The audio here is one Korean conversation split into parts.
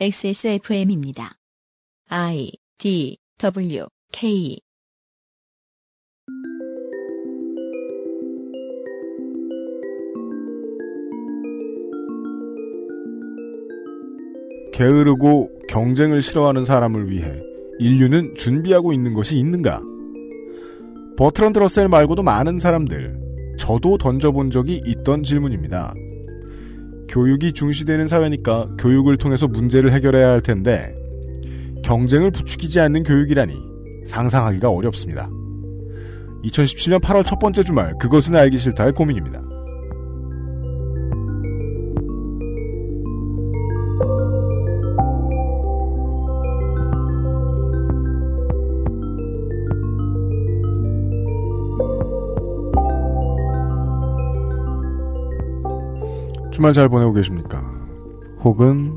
XSFM입니다. I D W K 게으르고 경쟁을 싫어하는 사람을 위해 인류는 준비하고 있는 것이 있는가? 버트런드 러셀 말고도 많은 사람들, 저도 던져본 적이 있던 질문입니다. 교육이 중시되는 사회니까 교육을 통해서 문제를 해결해야 할 텐데, 경쟁을 부추기지 않는 교육이라니 상상하기가 어렵습니다. 2017년 8월 첫 번째 주말, 그것은 알기 싫다의 고민입니다. 주말 잘 보내고 계십니까? 혹은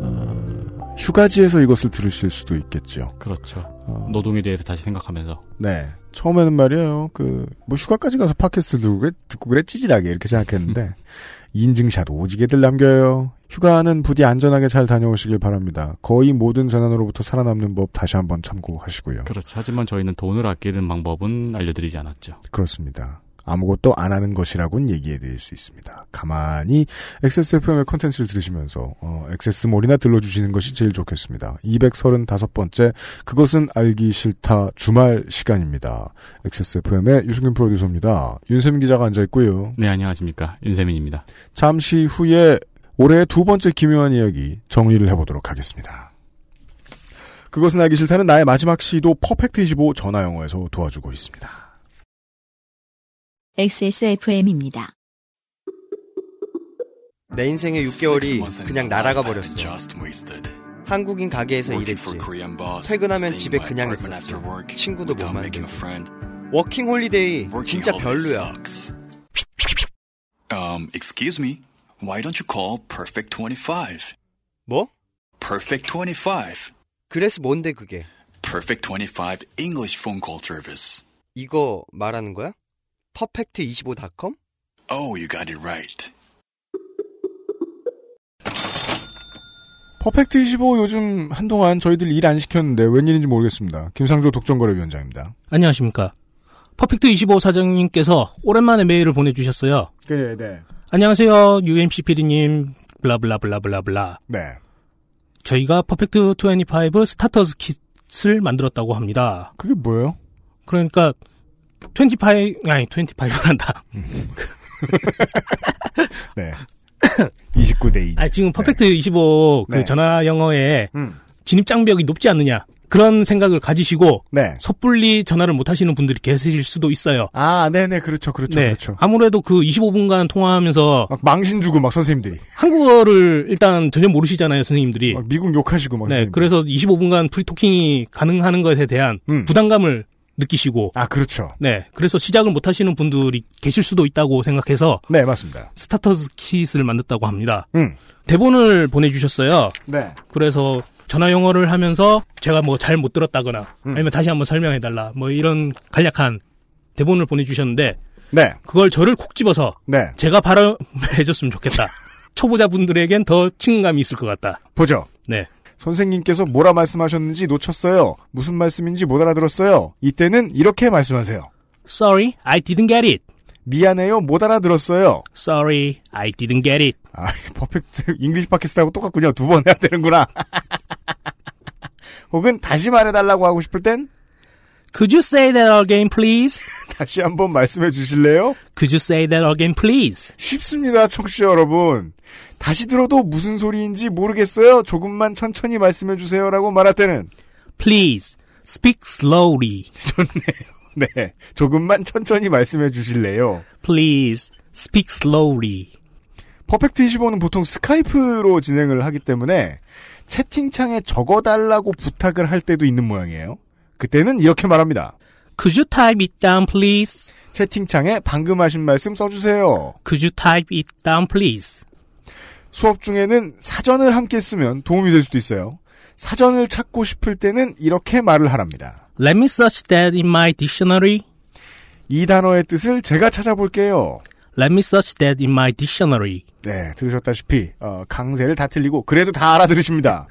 어, 휴가지에서 이것을 들으실 수도 있겠죠. 그렇죠. 어, 노동에 대해서 다시 생각하면서. 네. 처음에는 말이에요. 그, 뭐 휴가까지 가서 팟캐스트 듣고, 그래, 듣고 그래 찌질하게 이렇게 생각했는데, 인증샷 오지게들 남겨요. 휴가는 부디 안전하게 잘 다녀오시길 바랍니다. 거의 모든 재난으로부터 살아남는 법 다시 한번 참고하시고요. 그렇죠. 하지만 저희는 돈을 아끼는 방법은 알려드리지 않았죠. 그렇습니다. 아무것도 안 하는 것이라고는 얘기해 드릴 수 있습니다. 가만히 XSFM의 컨텐츠를 들으시면서 어, XS몰이나 들러주시는 것이 제일 좋겠습니다. 235번째 그것은 알기 싫다 주말 시간입니다. XSFM의 유승균 프로듀서입니다. 윤세민 기자가 앉아 있고요. 네, 안녕하십니까. 윤세민입니다. 잠시 후에 올해의 두 번째 기묘한 이야기 정리를 해보도록 하겠습니다. 그것은 알기 싫다는 나의 마지막 시도 퍼펙트25 전화영어에서 도와주고 있습니다. XSFM입니다. 내 인생의 6개월이 그냥 날아가 버렸어. 한국인 가게에서 일했지. 퇴근하면 집에 그냥 있었지. 친구도 못 만들고. 워킹 홀리데이 진짜 별로야. Um, excuse me. Why don't you call Perfect 25? 뭐? Perfect 25. 그래서 뭔데 그게? Perfect 25 English phone call service. 이거 말하는 거야? Perfect25.com? Oh, you got it right. Perfect 25 요즘 한동안 저희들 일 안 시켰는데 웬일인지 모르겠습니다. 김상조 독점거래위원장입니다. 안녕하십니까. 퍼펙트 25 사장님께서 오랜만에 메일을 보내주셨어요. 그래, 네. 안녕하세요, UMC PD님, 블라블라블라블라블라. 네. 저희가 퍼펙트 25 스타터즈 킷을 만들었다고 합니다. 그게 뭐예요? 그러니까, 25, 아니, 25란다. 네. 29대 2. 아, 지금 퍼펙트 25그 네. 전화 영어에 음. 진입 장벽이 높지 않느냐. 그런 생각을 가지시고, 네. 섣불리 전화를 못 하시는 분들이 계실 수도 있어요. 아, 네 네, 그렇죠, 그렇죠, 네. 그렇죠. 아무래도 그 25분간 통화하면서 막 망신 주고 막 선생님들이. 한국어를 일단 전혀 모르시잖아요, 선생님들이. 막 미국 욕하시고 막. 네, 선생님들. 그래서 25분간 프리토킹이 가능하는 것에 대한 음. 부담감을 느끼시고, 아, 그렇죠. 네, 그래서 시작을 못 하시는 분들이 계실 수도 있다고 생각해서 네, 맞습니다. 스타터즈 킷을 만들었다고 합니다. 음. 대본을 보내주셨어요. 네. 그래서 전화 영어를 하면서 제가 뭐 잘 못 들었다거나 음. 아니면 다시 한번 설명해달라 뭐 이런 간략한 대본을 보내주셨는데 네. 그걸 저를 콕 집어서 네. 제가 발음해줬으면 좋겠다. 초보자분들에겐 더 친근감이 있을 것 같다. 보죠. 네. 선생님께서 뭐라 말씀하셨는지 놓쳤어요. 무슨 말씀인지 못 알아들었어요. 이때는 이렇게 말씀하세요. Sorry, I didn't get it. 미안해요. 못 알아들었어요. Sorry, I didn't get it. 아, Perfect English 팟캐스트하고 똑같군요. 두 번 해야 되는구나. 혹은 다시 말해달라고 하고 싶을 땐 Could you say that again, please? 다시 한번 말씀해 주실래요? Could you say that again, please? 쉽습니다, 청취자 여러분. 다시 들어도 무슨 소리인지 모르겠어요. 조금만 천천히 말씀해 주세요라고 말할 때는 Please, speak slowly. 네, 조금만 천천히 말씀해 주실래요? Please, speak slowly. 퍼펙트 25는 보통 스카이프로 진행을 하기 때문에 채팅창에 적어 달라고 부탁을 할 때도 있는 모양이에요. 그때는 이렇게 말합니다. Could you type it down, please? 채팅창에 방금 하신 말씀 써주세요. Could you type it down, please? 수업 중에는 사전을 함께 쓰면 도움이 될 수도 있어요. 사전을 찾고 싶을 때는 이렇게 말을 하랍니다. Let me search that in my dictionary. 이 단어의 뜻을 제가 찾아볼게요. Let me search that in my dictionary. 네, 들으셨다시피 어, 강세를 다 틀리고 그래도 다 알아들으십니다.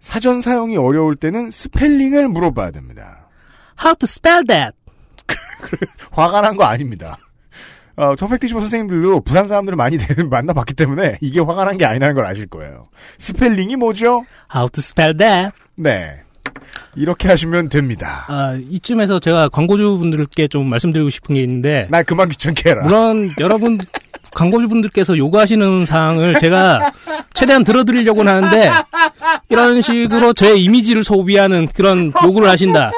사전 사용이 어려울 때는 스펠링을 물어봐야 됩니다. How to spell that? 화가 난 거 아닙니다. 어, Perfect 25 선생님들도 부산 사람들을 많이 만나봤기 때문에 이게 화가 난 게 아니라는 걸 아실 거예요. 스펠링이 뭐죠? How to spell that? 네. 이렇게 하시면 됩니다. 아, 이쯤에서 제가 광고주분들께 좀 말씀드리고 싶은 게 있는데. 날 그만 귀찮게 해라. 물론 여러분 광고주분들께서 요구하시는 사항을 제가 최대한 들어드리려고는 하는데 이런 식으로 제 이미지를 소비하는 그런 요구를 하신다.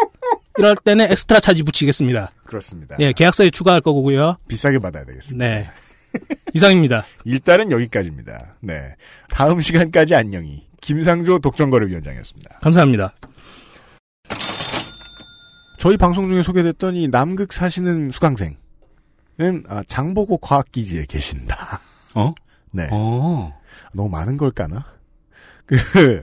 이럴 때는 엑스트라 차지 붙이겠습니다. 그렇습니다. 예, 계약서에 추가할 거고요. 비싸게 받아야 되겠습니다. 네. 이상입니다. 일단은 여기까지입니다. 네. 다음 시간까지 안녕히. 김상조 독점거래위원장이었습니다. 감사합니다. 저희 방송 중에 소개됐던 이 남극 사시는 수강생은 아, 장보고 과학기지에 계신다. 어? 네. 어. 너무 많은 걸까나? 그,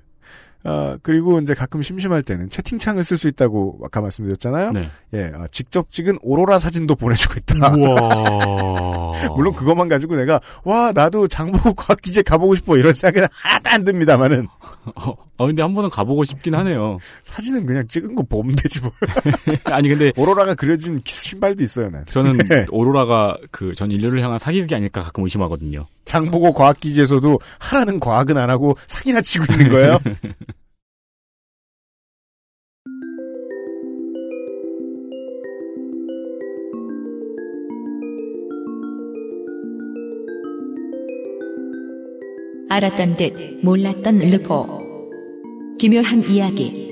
어, 그리고 이제 가끔 심심할 때는 채팅창을 쓸 수 있다고 아까 말씀드렸잖아요. 네. 예, 어, 직접 찍은 오로라 사진도 보내주고 있다. 우와. 물론 그것만 가지고 내가 와 나도 장보고 과학기지에 가보고 싶어 이런 생각은 하나도 안 듭니다만은 어, 어, 근데 한 번은 가보고 싶긴 하네요. 사진은 그냥 찍은 거 보면 되지 뭘. 아니, 근데 오로라가 그려진 신발도 있어요, 난. 저는 네. 오로라가 그 전 인류를 향한 사기극이 아닐까 가끔 의심하거든요. 장보고 과학기지에서도 하라는 과학은 안 하고 사기나 치고 있는 거예요. 알았던 듯 몰랐던 르포. 기묘한 이야기.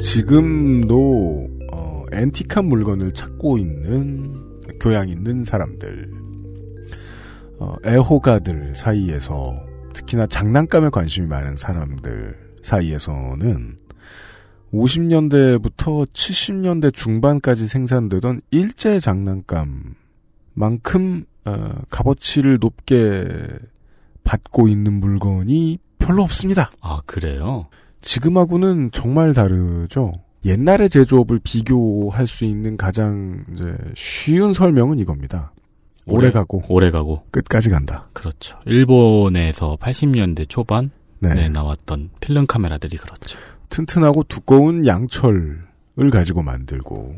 지금도 어, 앤틱한 물건을 찾고 있는 교양 있는 사람들, 어, 애호가들 사이에서 특히나 장난감에 관심이 많은 사람들 사이에서는 50년대부터 70년대 중반까지 생산되던 일제 장난감만큼 어, 값어치를 높게 받고 있는 물건이 별로 없습니다. 아, 그래요? 지금하고는 정말 다르죠. 옛날의 제조업을 비교할 수 있는 가장 이제 쉬운 설명은 이겁니다. 오래, 오래- 가고 오래 가고. 끝까지 간다. 그렇죠. 일본에서 80년대 초반에 네. 나왔던 필름 카메라들이 그렇죠. 튼튼하고 두꺼운 양철을 가지고 만들고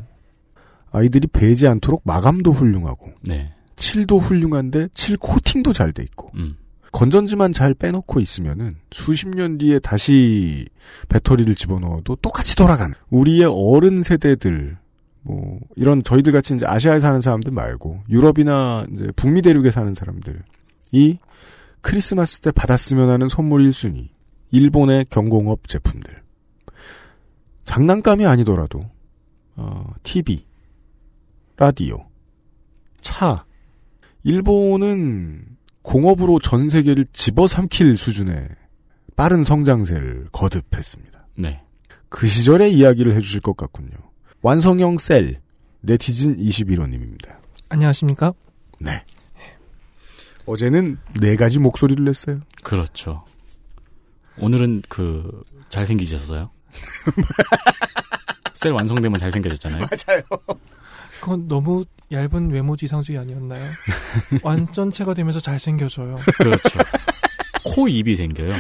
아이들이 베지 않도록 마감도 훌륭하고 네. 칠도 훌륭한데 칠 코팅도 잘 돼 있고 음. 건전지만 잘 빼놓고 있으면은 수십 년 뒤에 다시 배터리를 집어넣어도 똑같이 돌아가는 우리의 어른 세대들 뭐 이런 저희들 같이 이제 아시아에 사는 사람들 말고 유럽이나 이제 북미 대륙에 사는 사람들이 크리스마스 때 받았으면 하는 선물 1순위 일본의 경공업 제품들 장난감이 아니더라도 어, TV 라디오 차 일본은 공업으로 전 세계를 집어삼킬 수준의 빠른 성장세를 거듭했습니다. 네. 그 시절의 이야기를 해주실 것 같군요. 완성형 셀 네티즌 21호님입니다. 안녕하십니까? 네. 어제는 네 가지 목소리를 냈어요. 그렇죠. 오늘은 그 잘생기셨어요? 셀 완성되면 잘생겨졌잖아요. 맞아요. 그건 너무 얇은 외모 지상주의 아니었나요? 완전체가 되면서 잘생겨져요. 그렇죠. 코 입이 생겨요.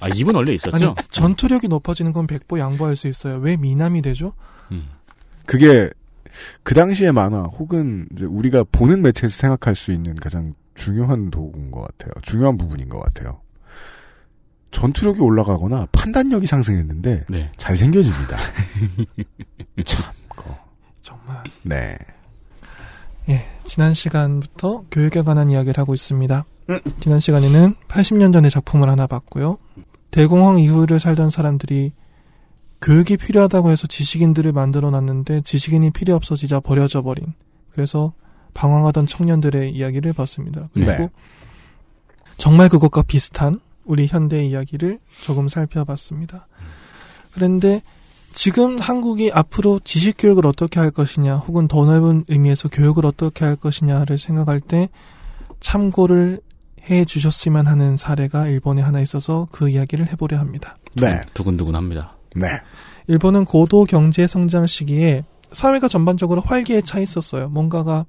아 입은 원래 있었죠? 아니, 전투력이 높아지는 건 백보 양보할 수 있어요. 왜 미남이 되죠? 음. 그게 그 당시의 만화 혹은 이제 우리가 보는 매체에서 생각할 수 있는 가장 중요한 도구인 것 같아요. 중요한 부분인 것 같아요. 전투력이 올라가거나 판단력이 상승했는데 네. 잘생겨집니다. 참, 거. 정말. 네. 예, 지난 시간부터 교육에 관한 이야기를 하고 있습니다. 음. 지난 시간에는 80년 전의 작품을 하나 봤고요. 대공황 이후를 살던 사람들이 교육이 필요하다고 해서 지식인들을 만들어 놨는데 지식인이 필요 없어지자 버려져 버린 그래서 방황하던 청년들의 이야기를 봤습니다. 그리고 네. 정말 그것과 비슷한 우리 현대의 이야기를 조금 살펴봤습니다. 그런데 지금 한국이 앞으로 지식 교육을 어떻게 할 것이냐, 혹은 더 넓은 의미에서 교육을 어떻게 할 것이냐를 생각할 때 참고를 해 주셨으면 하는 사례가 일본에 하나 있어서 그 이야기를 해보려 합니다. 네. 두근두근합니다. 네. 일본은 고도 경제 성장 시기에 사회가 전반적으로 활기에 차 있었어요. 뭔가가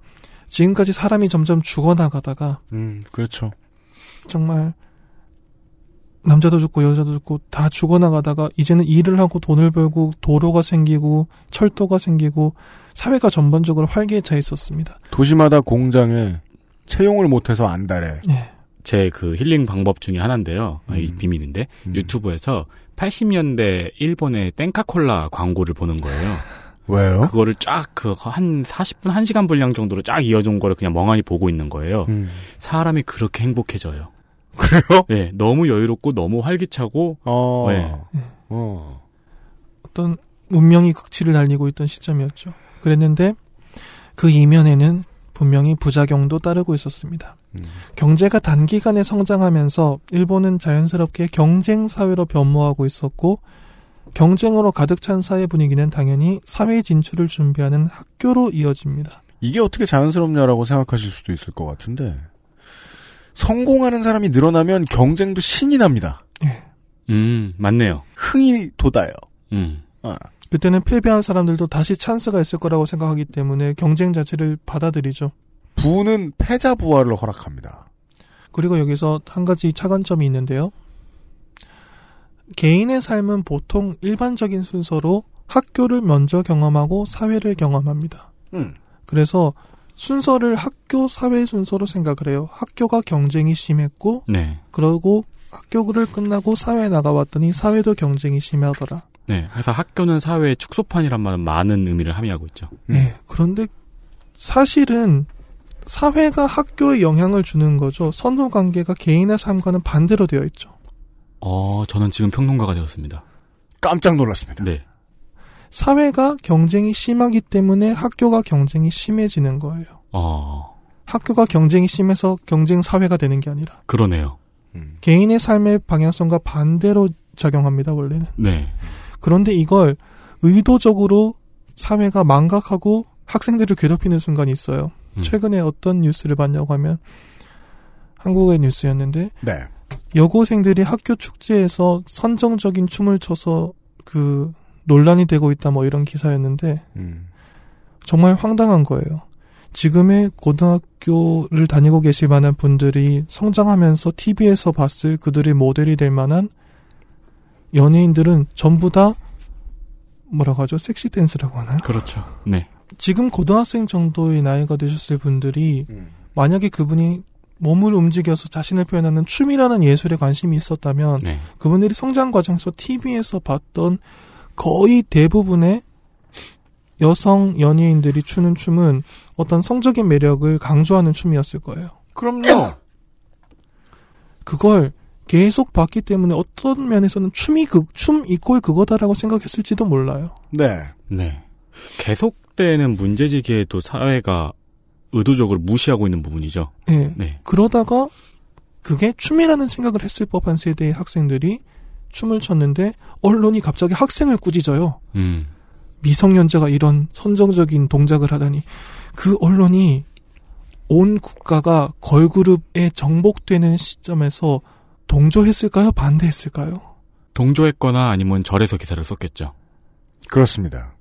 지금까지 사람이 점점 죽어나가다가 음, 그렇죠. 정말 남자도 죽고 여자도 죽고 다 죽어나가다가 이제는 일을 하고 돈을 벌고 도로가 생기고 철도가 생기고 사회가 전반적으로 활기에 차 있었습니다. 도시마다 공장에 채용을 못해서 안달해. 예. 제그 힐링 방법 중에 하나인데요. 아, 이 음. 비밀인데 음. 유튜브에서 80년대 일본의 땡카콜라 광고를 보는 거예요. 왜요? 그거를 쫙 그 한 40분 1시간 분량 정도로 쫙 이어준 거를 그냥 멍하니 보고 있는 거예요. 음. 사람이 그렇게 행복해져요. 그래요? 네, 너무 여유롭고 너무 활기차고 어. 네. 어. 어떤 문명이 극치를 달리고 있던 시점이었죠. 그랬는데 그 이면에는 분명히 부작용도 따르고 있었습니다. 음. 경제가 단기간에 성장하면서 일본은 자연스럽게 경쟁 사회로 변모하고 있었고 경쟁으로 가득 찬 사회 분위기는 당연히 사회 진출을 준비하는 학교로 이어집니다. 이게 어떻게 자연스럽냐라고 생각하실 수도 있을 것 같은데 성공하는 사람이 늘어나면 경쟁도 신이 납니다. 음, 맞네요. 흥이 돋아요. 음. 아. 그때는 패배한 사람들도 다시 찬스가 있을 거라고 생각하기 때문에 경쟁 자체를 받아들이죠. 부는 패자 부활을 허락합니다. 그리고 여기서 한 가지 차관점이 있는데요. 개인의 삶은 보통 일반적인 순서로 학교를 먼저 경험하고 사회를 경험합니다. 음. 그래서 순서를 학교 사회 순서로 생각을 해요. 학교가 경쟁이 심했고 네. 그러고 학교를 끝나고 사회에 나가봤더니 사회도 경쟁이 심하더라. 네. 그래서 학교는 사회의 축소판이란 말은 많은 의미를 함의하고 있죠. 네. 그런데 사실은 사회가 학교에 영향을 주는 거죠. 선후 관계가 개인의 삶과는 반대로 되어 있죠. 어, 저는 지금 평론가가 되었습니다. 깜짝 놀랐습니다. 네. 사회가 경쟁이 심하기 때문에 학교가 경쟁이 심해지는 거예요. 어, 학교가 경쟁이 심해서 경쟁 사회가 되는 게 아니라 그러네요. 음. 개인의 삶의 방향성과 반대로 작용합니다, 원래는. 네. 그런데 이걸 의도적으로 사회가 망각하고 학생들을 괴롭히는 순간이 있어요. 음. 최근에 어떤 뉴스를 봤냐고 하면 한국의 뉴스였는데 네. 여고생들이 학교 축제에서 선정적인 춤을 춰서 그 논란이 되고 있다 뭐 이런 기사였는데 음. 정말 황당한 거예요. 지금의 고등학교를 다니고 계실 만한 분들이 성장하면서 TV에서 봤을 그들의 모델이 될 만한 연예인들은 전부 다 뭐라고 하죠? 섹시 댄스라고 하나요? 그렇죠. 네. 지금 고등학생 정도의 나이가 되셨을 분들이 음. 만약에 그분이 몸을 움직여서 자신을 표현하는 춤이라는 예술에 관심이 있었다면 네. 그분들이 성장 과정에서 TV에서 봤던 거의 대부분의 여성 연예인들이 추는 춤은 어떤 성적인 매력을 강조하는 춤이었을 거예요. 그럼요. 그걸 계속 봤기 때문에 어떤 면에서는 춤이 그, 춤 이꼴 그거다라고 생각했을지도 몰라요. 네. 네. 계속되는 문제제기에도 사회가 의도적으로 무시하고 있는 부분이죠. 예. 네. 그러다가 그게 춤이라는 생각을 했을 법한 세대의 학생들이 춤을 췄는데 언론이 갑자기 학생을 꾸짖어요. 음. 미성년자가 이런 선정적인 동작을 하다니 그 언론이 온 국가가 걸그룹에 정복되는 시점에서 동조했을까요? 반대했을까요? 동조했거나 아니면 절에서 기사를 썼겠죠. 그렇습니다.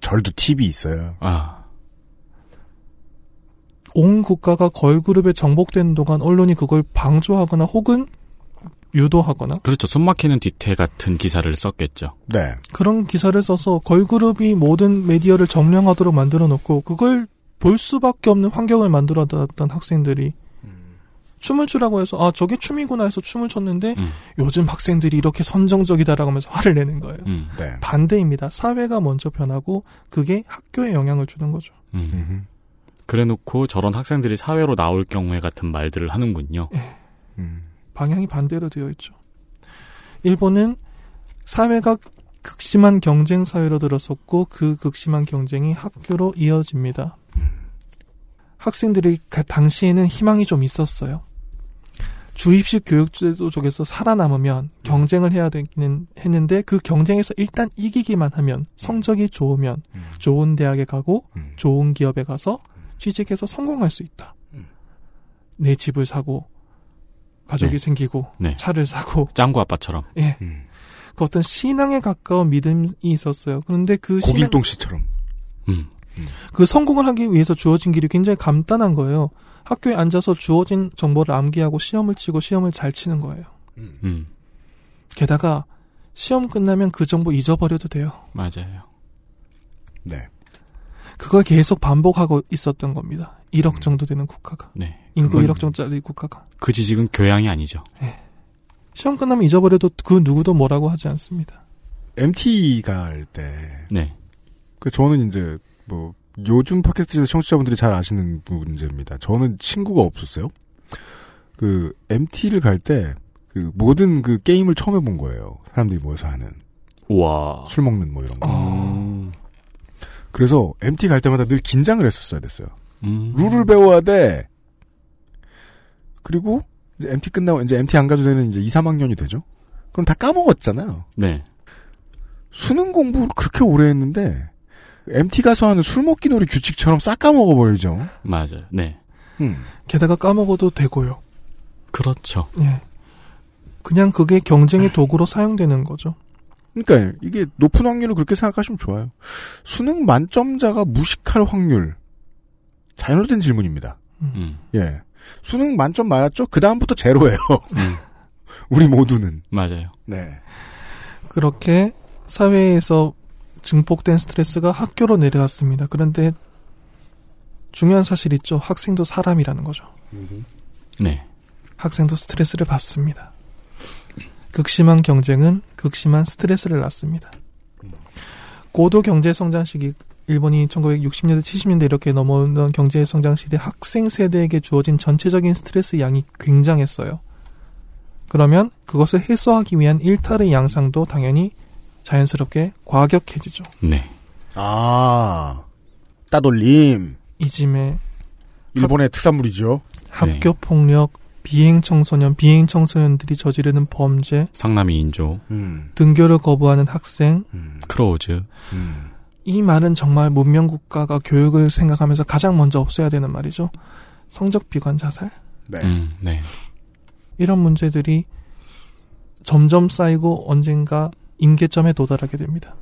절도 팁이 있어요. 아. 온 국가가 걸그룹에 정복되는 동안 언론이 그걸 방조하거나 혹은 유도하거나 그렇죠. 숨막히는 뒤태 같은 기사를 썼겠죠. 네. 그런 기사를 써서 걸그룹이 모든 메디어를 점령하도록 만들어 놓고 그걸 볼 수밖에 없는 환경을 만들어 놨던 학생들이 춤을 추라고 해서 아 저게 춤이구나 해서 춤을 췄는데 음. 요즘 학생들이 이렇게 선정적이다라고 하면서 화를 내는 거예요. 음. 네. 반대입니다. 사회가 먼저 변하고 그게 학교에 영향을 주는 거죠. 음. 음흠. 그래 놓고 저런 학생들이 사회로 나올 경우에 같은 말들을 하는군요. 음. 방향이 반대로 되어 있죠. 일본은 사회가 극심한 경쟁 사회로 들어섰고 그 극심한 경쟁이 학교로 이어집니다. 학생들이 그 당시에는 희망이 좀 있었어요. 주입식 교육제도 쪽에서 살아남으면 경쟁을 해야 되기는 했는데 그 경쟁에서 일단 이기기만 하면 성적이 좋으면 음. 좋은 대학에 가고 음. 좋은 기업에 가서 취직해서 성공할 수 있다. 음. 내 집을 사고 가족이 네. 생기고 네. 차를 사고 짱구 아빠처럼. 예. 음. 그 어떤 신앙에 가까운 믿음이 있었어요. 그런데 그 신앙, 고길동 씨처럼. 음. 그 성공을 하기 위해서 주어진 길이 굉장히 간단한 거예요. 학교에 앉아서 주어진 정보를 암기하고 시험을 치고 시험을 잘 치는 거예요. 음. 게다가 시험 끝나면 그 정보 잊어버려도 돼요. 맞아요. 네. 그걸 계속 반복하고 있었던 겁니다. 1억 정도 되는 국가가. 네. 인구 그건 1억 정도짜리 국가가. 그 지식은 교양이 아니죠. 시험 끝나면 잊어버려도 그 누구도 뭐라고 하지 않습니다. MT 갈 때, 네. 그 저는 이제 뭐 요즘 팟캐스트에서 청취자분들이 잘 아시는 문제입니다. 저는 친구가 없었어요. 그 MT를 갈 때 그 모든 그 게임을 처음 해본 거예요. 사람들이 모여서 하는 우와. 술 먹는 뭐 이런 거. 음. 그래서 MT 갈 때마다 늘 긴장을 했었어야 됐어요. 음. 룰을 배워야 돼. 그리고 이제 MT 끝나고 이제 MT 안 가도 되는 이제 2, 3학년이 되죠. 그럼 다 까먹었잖아요. 네. 수능 공부를 그렇게 오래 했는데 MT 가서 하는 술 먹기 놀이 규칙처럼 싹 까먹어 버리죠. 맞아요. 네. 음. 게다가 까먹어도 되고요. 그렇죠. 예. 그냥 그게 경쟁의 도구로 사용되는 거죠. 그러니까 이게 높은 확률을 그렇게 생각하시면 좋아요. 수능 만점자가 무식할 확률. 잘못된 질문입니다. 음. 예. 수능 만점 맞았죠? 그 다음부터 제로예요. 음. 우리 모두는. 맞아요. 네. 그렇게 사회에서 증폭된 스트레스가 학교로 내려왔습니다. 그런데 중요한 사실 있죠. 학생도 사람이라는 거죠. 네. 학생도 스트레스를 받습니다. 극심한 경쟁은 극심한 스트레스를 낳습니다. 고도 경제 성장 시기 일본이 1960년대 70년대 이렇게 넘어오는 경제 성장 시대 학생 세대에게 주어진 전체적인 스트레스 양이 굉장했어요. 그러면 그것을 해소하기 위한 일탈의 양상도 당연히 자연스럽게 과격해지죠. 네. 아. 따돌림. 이지메 일본의 특산물이죠. 학교 폭력, 비행 청소년, 비행 청소년들이 저지르는 범죄, 상남 2인조, 음. 등교를 거부하는 학생, 음. 크로우즈. 음. 이 말은 정말 문명 국가가 교육을 생각하면서 가장 먼저 없애야 되는 말이죠. 성적 비관 자살 네. 음, 네. 이런 문제들이 점점 쌓이고 언젠가 임계점에 도달하게 됩니다.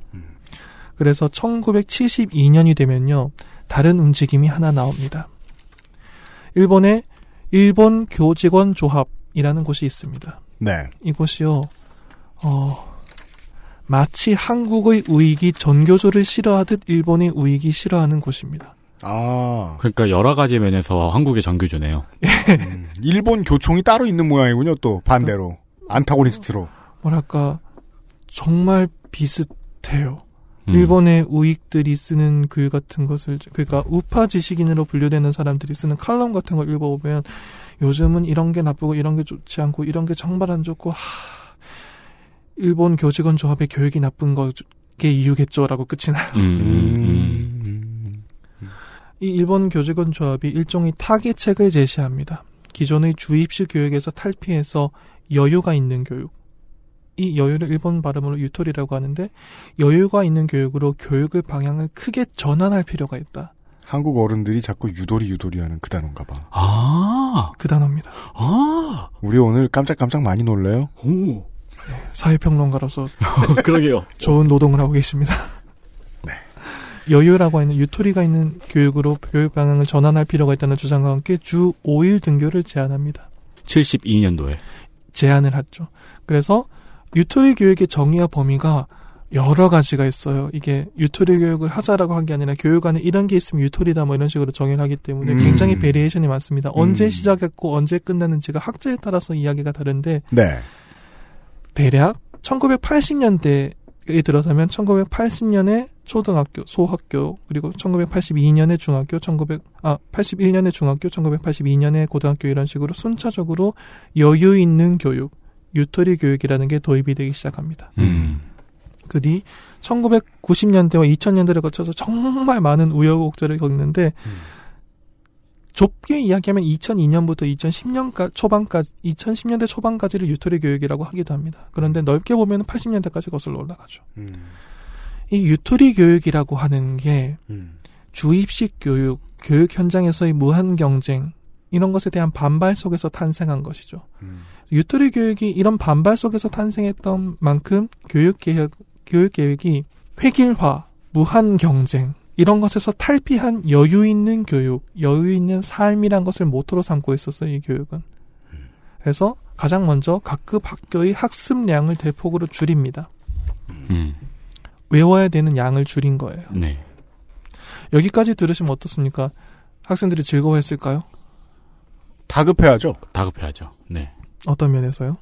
그래서 1972년이 되면요 다른 움직임이 하나 나옵니다. 일본의 일본 교직원 조합이라는 곳이 있습니다. 네. 이곳이요, 어, 마치 한국의 우익이 전교조를 싫어하듯 일본의 우익이 싫어하는 곳입니다. 아. 그러니까 여러 가지 면에서 한국의 정규조네요. 음. 일본 교총이 따로 있는 모양이군요, 또, 반대로. 안타고니스트로. 뭐랄까, 정말 비슷해요. 음. 일본의 우익들이 쓰는 글 같은 것을, 그러니까 우파 지식인으로 분류되는 사람들이 쓰는 칼럼 같은 걸 읽어보면 요즘은 이런 게 나쁘고 이런 게 좋지 않고 이런 게 정말 안 좋고, 하, 일본 교직원 조합의 교육이 나쁜 거게 이유겠죠라고 끝이 나요. 음, 음, 음. 이 일본 교직원 조합이 일종의 타개책을 제시합니다. 기존의 주입식 교육에서 탈피해서 여유가 있는 교육. 이 여유를 일본 발음으로 유토리라고 하는데 여유가 있는 교육으로 교육의 방향을 크게 전환할 필요가 있다. 한국 어른들이 자꾸 유도리 유도리 하는 그 단어인가 봐. 아, 그 단어입니다. 아, 우리 오늘 깜짝깜짝 많이 놀래요? 오. 사회평론가로서 그러게요. 좋은 노동을 하고 계십니다. 네. 여유라고 하는 유토리가 있는 교육으로 교육 방향을 전환할 필요가 있다는 주장과 함께 주 5일 등교를 제안합니다. 72년도에. 제안을 하죠. 그래서 유토리 교육의 정의와 범위가 여러 가지가 있어요. 이게 유토리 교육을 하자라고 한 게 아니라 교육 안에 이런 게 있으면 유토리다 뭐 이런 식으로 정의를 하기 때문에 음. 굉장히 variation이 많습니다. 언제 음. 시작했고 언제 끝났는지가 학제에 따라서 이야기가 다른데 네. 대략 1980년대에 들어서면 1980년에 초등학교, 소학교, 그리고 1982년에 중학교, 1900, 아, 81년에 중학교, 1982년에 고등학교 이런 식으로 순차적으로 여유 있는 교육, 유토리 교육이라는 게 도입이 되기 시작합니다. 음. 그뒤 1990년대와 2000년대를 거쳐서 정말 많은 우여곡절을 겪는데 좁게 이야기하면 2002년부터 2010년 초반까지 2010년대 초반까지를 유토리 교육이라고 하기도 합니다. 그런데 넓게 보면 80년대까지 거슬러 올라가죠. 음. 이 유토리 교육이라고 하는 게 음. 주입식 교육, 교육 현장에서의 무한 경쟁이 이런 것에 대한 반발 속에서 탄생한 것이죠. 음. 유토리 교육이 이런 반발 속에서 탄생했던 만큼 교육 개혁 교육 계획이 획일화, 무한 경쟁 이런 것에서 탈피한 여유 있는 교육, 여유 있는 삶이란 것을 모토로 삼고 있었어요, 이 교육은. 그래서 가장 먼저 각급 학교의 학습량을 대폭으로 줄입니다. 음. 외워야 되는 양을 줄인 거예요. 네. 여기까지 들으시면 어떻습니까? 학생들이 즐거워했을까요? 다급해야죠. 다급해야죠. 네. 어떤 면에서요?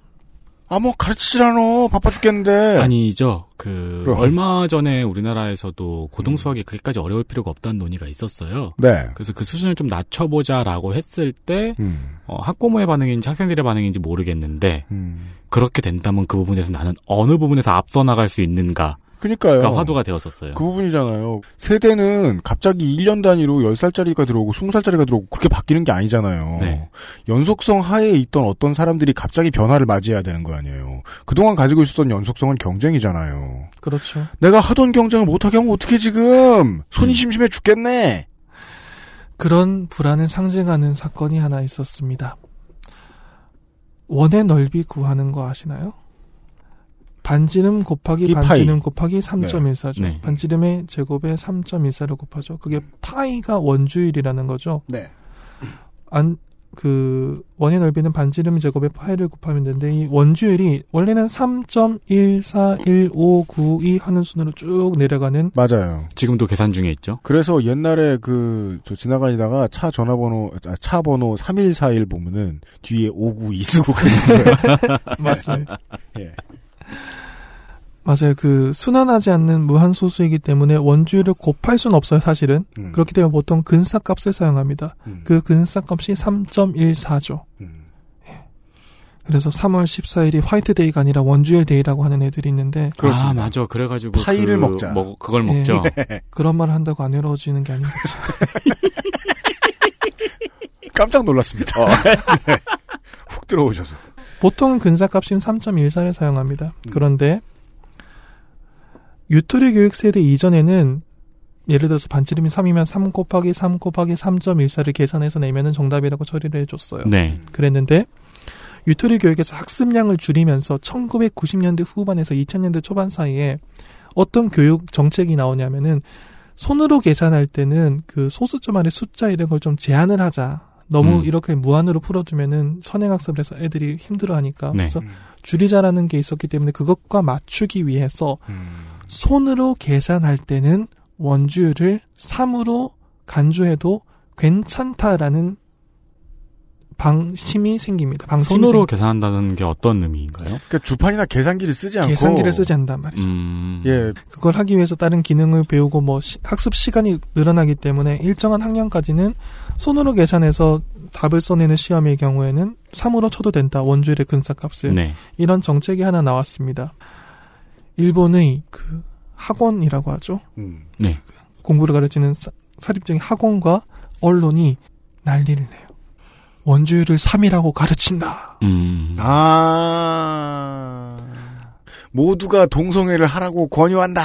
아, 뭐, 가르치질 않어. 바빠 죽겠는데. 아니죠. 그 그럼. 얼마 전에 우리나라에서도 고등 수학이 그렇게까지 어려울 필요가 없다는 논의가 있었어요. 네. 그래서 그 수준을 좀 낮춰보자라고 했을 때 음. 어, 학부모의 반응인지 학생들의 반응인지 모르겠는데 음. 그렇게 된다면 그 부분에서 나는 어느 부분에서 앞서 나갈 수 있는가가 그니까요. 화두가 되었었어요. 그 부분이잖아요. 세대는 갑자기 1년 단위로 10살짜리가 들어오고 20살짜리가 들어오고 그렇게 바뀌는 게 아니잖아요. 네. 연속성 하에 있던 어떤 사람들이 갑자기 변화를 맞이해야 되는 거 아니에요. 그동안 가지고 있었던 연속성은 경쟁이잖아요. 그렇죠. 내가 하던 경쟁을 못하게 하면 어떻게 지금 손이 음. 심심해 죽겠네. 그런 불안을 상징하는 사건이 하나 있었습니다. 원의 넓이 구하는 거 아시나요? 반지름 곱하기. 반지름 곱하기 3.14죠. 네. 반지름의 제곱에 3.14를 곱하죠. 그게 파이가 원주율이라는 거죠. 네. 안, 그, 원의 넓이는 반지름 제곱에 파이를 곱하면 되는데, 이 원주율이 원래는 3.141592 하는 순으로 쭉 내려가는 맞아요. 지금도 계산 중에 있죠. 그래서 옛날에 그, 저 지나가다가 차 전화번호, 아, 차 번호 3141 보면은 뒤에 592 쓰고 그랬어요. 맞습니다. 예. 맞아요. 그 순환하지 않는 무한 소수이기 때문에 원주율을 곱할 수는 없어요, 사실은. 음. 그렇기 때문에 보통 근사값을 사용합니다. 음. 그 근사값이 3.14죠. 음. 그래서 3월 14일이 화이트데이가 아니라 원주율 데이라고 하는 애들이 있는데 그렇습니다. 아 맞아. 그래가지고 파이를 그, 먹자. 먹- 그걸 예. 먹죠. 그런 말을 한다고 안 외로워지는 게 아닌 거지. 깜짝 놀랐습니다. 네. 훅 들어오셔서. 보통 근사값인 3.14를 사용합니다. 그런데 유토리 교육 세대 이전에는 예를 들어서 반지름이 3이면 3 곱하기 3 곱하기 3.14를 계산해서 내면은 정답이라고 처리를 해줬어요. 네. 그랬는데 유토리 교육에서 학습량을 줄이면서 1990년대 후반에서 2000년대 초반 사이에 어떤 교육 정책이 나오냐면은 손으로 계산할 때는 그 소수점 안에 숫자 이런 걸 좀 제한을 하자. 너무 음. 이렇게 무한으로 풀어주면은 선행학습을 해서 애들이 힘들어하니까 네. 그래서 줄이자라는 게 있었기 때문에 그것과 맞추기 위해서 손으로 계산할 때는 원주율을 3으로 간주해도 괜찮다라는 방심이 생깁니다. 방침이 손으로 생- 계산한다는 게 어떤 의미인가요? 그러니까 주판이나 계산기를 쓰지 않고. 계산기를 쓰지 않단 말이죠. 음. 예, 그걸 하기 위해서 다른 기능을 배우고 뭐 시- 학습 시간이 늘어나기 때문에 일정한 학년까지는 손으로 계산해서 답을 써내는 시험의 경우에는 3으로 쳐도 된다. 원주율의 근사값을. 네. 이런 정책이 하나 나왔습니다. 일본의 그 학원이라고 하죠. 음. 네. 공부를 가르치는 사, 사립적인 학원과 언론이 난리를 내요. 원주율을 3이라고 가르친다. 음. 아. 모두가 동성애를 하라고 권유한다.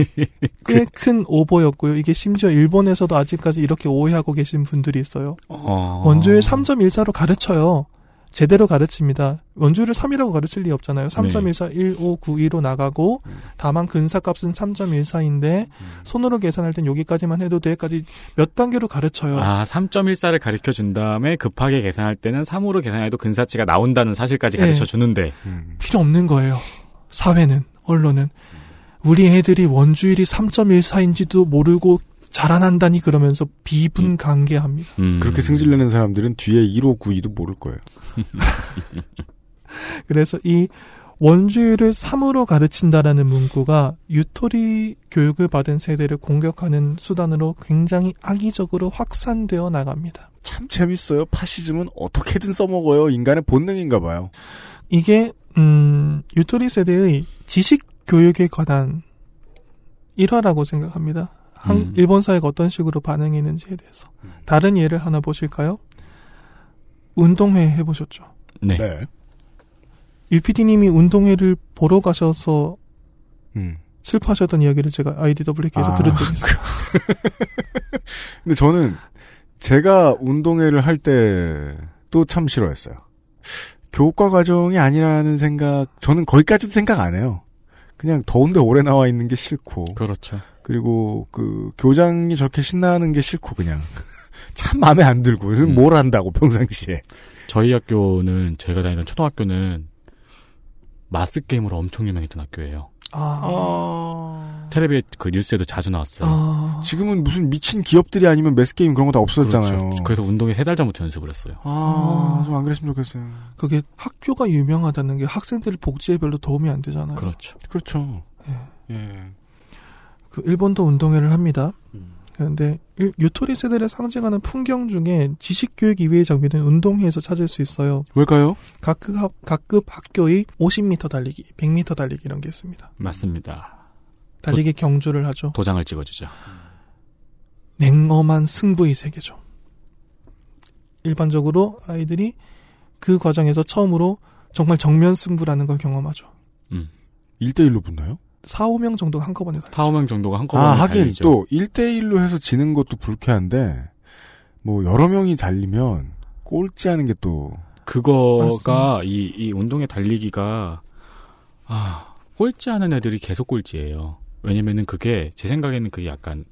꽤 큰 오보였고요. 이게 심지어 일본에서도 아직까지 이렇게 오해하고 계신 분들이 있어요. 어. 원주율 3.14로 가르쳐요. 제대로 가르칩니다. 원주율을 3이라고 가르칠 리 없잖아요. 3.14, 1, 5, 9, 2로 나가고 다만 근사값은 3.14인데 손으로 계산할 땐 여기까지만 해도 돼까지 몇 단계로 가르쳐요. 아, 3.14를 가르쳐 준 다음에 급하게 계산할 때는 3으로 계산해도 근사치가 나온다는 사실까지 네. 가르쳐 주는데. 음. 필요 없는 거예요. 사회는 언론은 우리 애들이 원주율이 3.14인지도 모르고 자라난다니 그러면서 비분간개합니다. 음. 그렇게 승질내는 사람들은 뒤에 1592도 모를 거예요. 그래서 이 원주율을 3으로 가르친다라는 문구가 유토리 교육을 받은 세대를 공격하는 수단으로 굉장히 악의적으로 확산되어 나갑니다. 참 재밌어요. 파시즘은 어떻게든 써먹어요. 인간의 본능인가 봐요. 이게 음, 유토리 세대의 지식 교육에 관한 일화라고 생각합니다. 한, 음. 일본 사회가 어떤 식으로 반응했는지에 대해서. 다른 예를 하나 보실까요? 운동회 해보셨죠? 네. 네. UPD님이 운동회를 보러 가셔서 음. 슬퍼하셨던 이야기를 제가 IDWK에서 아. 들은 적이 있어요. 근데 저는 제가 운동회를 할 때도 참 싫어했어요. 교과 과정이 아니라는 생각, 저는 거기까지도 생각 안 해요. 그냥 더운데 오래 나와 있는 게 싫고. 그렇죠. 그리고 그 교장이 저렇게 신나는 게 싫고 그냥 참 마음에 안 들고 음. 뭘 한다고 평상시에. 저희 학교는 제가 다니던 초등학교는 마스 게임으로 엄청 유명했던 학교예요. 아. 텔레비에 그 뉴스에도 자주 나왔어요. 아. 지금은 무슨 미친 기업들이 아니면 매스 게임 그런 거 다 없어졌잖아요. 그렇죠. 그래서 운동에 세 달 전부터 연습을 했어요. 아, 좀 안 그랬으면 좋겠어요. 그게 학교가 유명하다는 게 학생들 복지에 별로 도움이 안 되잖아요. 그렇죠. 그렇죠. 예. 예. 그 일본도 운동회를 합니다. 음. 그런데 일- 유토리 세대를 상징하는 풍경 중에 지식 교육 이외의 장비는 운동회에서 찾을 수 있어요. 왜일까요? 각급, 학- 각급 학교의 50m 달리기, 100m 달리기 이런 게 있습니다. 맞습니다. 달리기 경주를 하죠. 도장을 찍어주죠. 냉엄한 승부의 세계죠. 일반적으로 아이들이 그 과정에서 처음으로 정말 정면 승부라는 걸 경험하죠. 1대1로 붙나요? 4, 5명 정도가 한꺼번에 달리죠. 4, 5명 정도가 한꺼번에 아, 하긴 달리죠. 또 1대1로 해서 지는 것도 불쾌한데 뭐 여러 명이 달리면 꼴찌 하는 게 또 그거가 이, 이 운동회 달리기가 아 꼴찌 하는 애들이 계속 꼴찌예요. 왜냐면은 그게 제 생각에는 그게 약간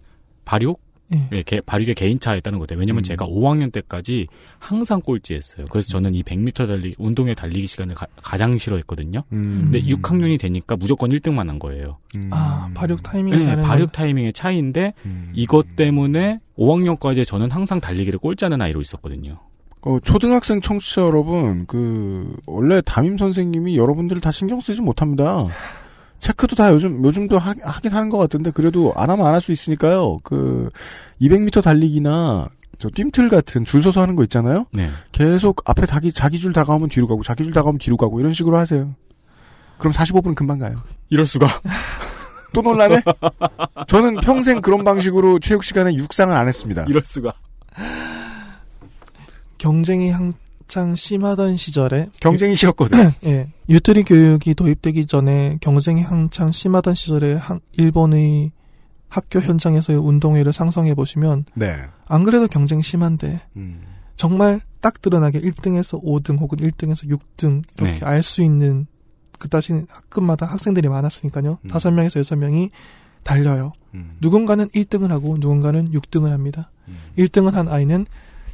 발육 예. 예, 개- 발육의 개인차에 있다는 거죠. 왜냐면 음. 제가 5학년 때까지 항상 꼴찌했어요. 그래서 저는 이 100m 달리 운동회 달리기 시간을 가, 장 싫어했거든요. 음. 근데 6학년이 되니까 무조건 1등만 한 거예요. 음. 아, 발육 타이밍이 네, 발육 건- 타이밍의 차이인데 음. 이것 때문에 5학년까지 저는 항상 달리기를 꼴찌하는 아이로 있었거든요. 어, 초등학생 청취자 여러분, 그, 원래 담임 선생님이 여러분들을 다 신경 쓰지 못합니다. 체크도 다 요즘, 요즘도 하, 긴 하는 것 같은데, 그래도 안 하면 안 할 수 있으니까요. 그, 200m 달리기나, 저 뜀틀 같은 줄 서서 하는 거 있잖아요? 네. 계속 앞에 자기, 자기 줄 다가오면 뒤로 가고, 자기 줄 다가오면 뒤로 가고, 이런 식으로 하세요. 그럼 45분 금방 가요. 이럴 수가. 또 논란해? 저는 평생 그런 방식으로 체육 시간에 육상을 안 했습니다. 이럴 수가. 경쟁이 한 창 심하던 시절에 경쟁이 싫었거든. 예. 유토리 교육이 도입되기 전에 경쟁이 한창 심하던 시절에 한- 일본의 학교 현장에서의 운동회를 상상해 보시면 네. 안 그래도 경쟁 심한데 음. 정말 딱 드러나게 1등에서 5등 혹은 1등에서 6등 이렇게 네. 알수 있는 그따시 학급마다 학생들이 많았으니까요. 음. 다섯 명에서 여섯 명이 달려요. 음. 누군가는 1등을 하고 누군가는 6등을 합니다. 음. 1등을 한 아이는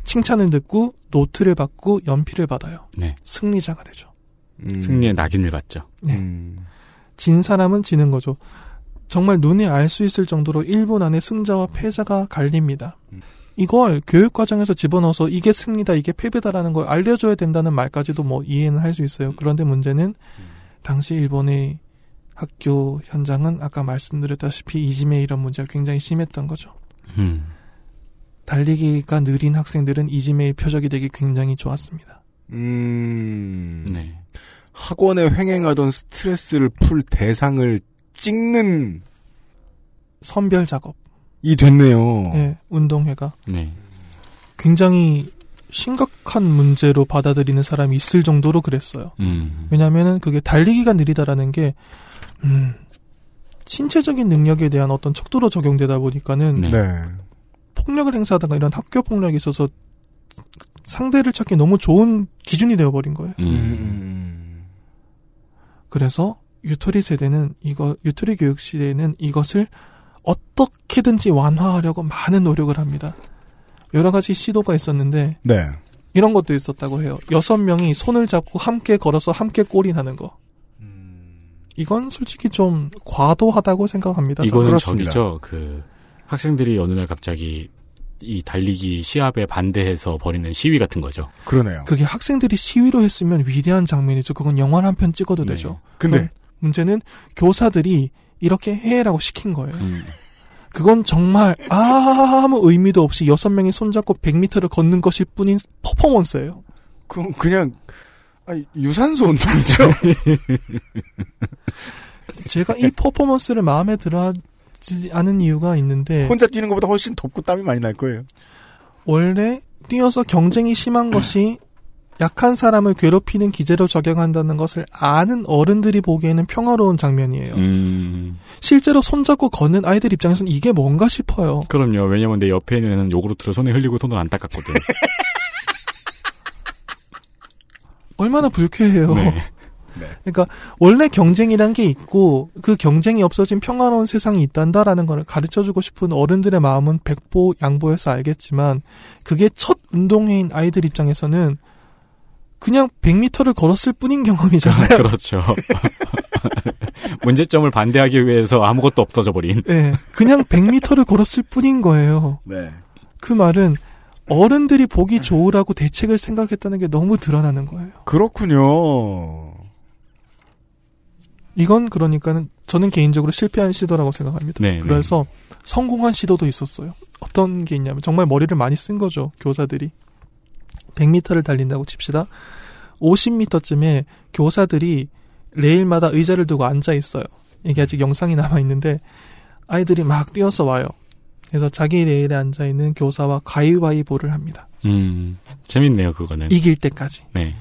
칭찬을 듣고 노트를 받고 연필을 받아요. 네. 승리자가 되죠. 음. 승리의 낙인을 받죠. 네. 음. 진 사람은 지는 거죠. 정말 눈에 알 수 있을 정도로 1분 안에 승자와 패자가 갈립니다. 음. 이걸 교육 과정에서 집어넣어서 이게 승리다, 이게 패배다라는 걸 알려줘야 된다는 말까지도 뭐 이해는 할 수 있어요. 그런데 문제는 당시 일본의 학교 현장은 아까 말씀드렸다시피 이지메 이런 문제가 굉장히 심했던 거죠. 음. 달리기가 느린 학생들은 이지메의 표적이 되기 굉장히 좋았습니다. 음. 네. 학원에 횡행하던 스트레스를 풀 대상을 찍는 선별 작업, 이 됐네요. 예, 운동회가 네. 굉장히 심각한 문제로 받아들이는 사람이 있을 정도로 그랬어요. 음. 왜냐하면은 그게 달리기가 느리다라는 게 음, 신체적인 능력에 대한 어떤 척도로 적용되다 보니까는 네. 네. 폭력을 행사하다가 이런 학교 폭력이 있어서 상대를 찾기 너무 좋은 기준이 되어버린 거예요. 음. 음. 그래서 유토리 세대는 이거 유토리 교육 시대에는 이것을 어떻게든지 완화하려고 많은 노력을 합니다. 여러 가지 시도가 있었는데 네. 이런 것도 있었다고 해요. 여섯 명이 손을 잡고 함께 걸어서 함께 골인하는 거. 이건 솔직히 좀 과도하다고 생각합니다. 이거는. 저기죠. 그 학생들이 어느 날 갑자기 이 달리기 시합에 반대해서 벌이는 시위 같은 거죠. 그러네요. 그게 학생들이 시위로 했으면 위대한 장면이죠. 그건 영화 한 편 찍어도 네. 되죠. 근데 문제는 교사들이 이렇게 해라고 시킨 거예요. 음. 그건 정말 아무 의미도 없이 여섯 명이 손잡고 100m를 걷는 것일 뿐인 퍼포먼스예요. 그건 그냥 아니, 유산소 운동이죠. 제가 이 퍼포먼스를 마음에 들어 하지 않은 이유가 있는데 혼자 뛰는 것보다 훨씬 덥고 땀이 많이 날 거예요. 원래 뛰어서 경쟁이 심한 것이 약한 사람을 괴롭히는 기재로 적용한다는 것을 아는 어른들이 보기에는 평화로운 장면이에요. 음. 실제로 손잡고 걷는 아이들 입장에서는 이게 뭔가 싶어요. 그럼요. 왜냐면 내 옆에 있는 요구르트를 손에 흘리고 손을 안 닦았거든. 얼마나 불쾌해요. 네. 그러니까 원래 경쟁이란 게 있고 그 경쟁이 없어진 평화로운 세상이 있단다라는 걸 가르쳐주고 싶은 어른들의 마음은 백보 양보해서 알겠지만 그게 첫 운동회인 아이들 입장에서는 그냥 100m를 걸었을 뿐인 경험이잖아요. 그렇죠. 문제점을 반대하기 위해서 아무것도 없어져 버린. 네, 그냥 100m를 걸었을 뿐인 거예요. 네. 그 말은 어른들이 보기 좋으라고 대책을 생각했다는 게 너무 드러나는 거예요. 그렇군요. 이건 그러니까는 저는 개인적으로 실패한 시도라고 생각합니다. 네, 그래서 성공한 시도도 있었어요. 어떤 게 있냐면 정말 머리를 많이 쓴 거죠. 교사들이 100m를 달린다고 칩시다. 50m쯤에 교사들이 레일마다 의자를 두고 앉아 있어요. 이게 아직 영상이 남아 있는데 아이들이 막 뛰어서 와요. 그래서 자기 레일에 앉아 있는 교사와 가위바위보를 합니다. 음, 재밌네요, 그거는. 이길 때까지. 네.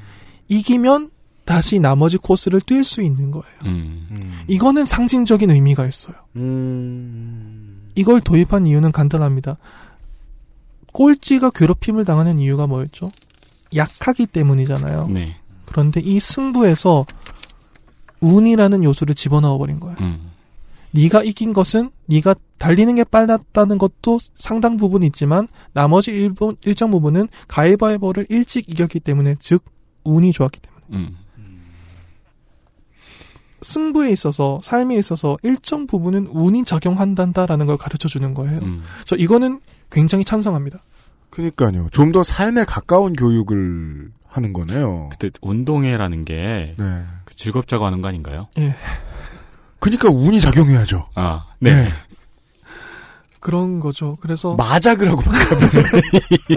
이기면 다시 나머지 코스를 뛸 수 있는 거예요. 음. 이거는 상징적인 의미가 있어요. 음. 이걸 도입한 이유는 간단합니다. 꼴찌가 괴롭힘을 당하는 이유가 뭐였죠? 약하기 때문이잖아요. 네. 그런데 이 승부에서 운이라는 요소를 집어넣어 버린 거예요. 음. 네가 이긴 것은 네가 달리는 게 빨랐다는 것도 상당 부분 있지만 나머지 일부, 일정 부분은 가위바위보를 일찍 이겼기 때문에 즉 운이 좋았기 때문에 음. 승부에 있어서 삶에 있어서 일정 부분은 운이 작용한단다라는 걸 가르쳐 주는 거예요. 음. 저 이거는 굉장히 찬성합니다. 그니까요. 좀 더 삶에 가까운 교육을 하는 거네요. 그때 운동회라는 게 네. 그 즐겁자고 하는 거 아닌가요? 예. 그니까 운이 작용해야죠. 아, 네. 그런 거죠. 그래서 마작을 하고 막 하면서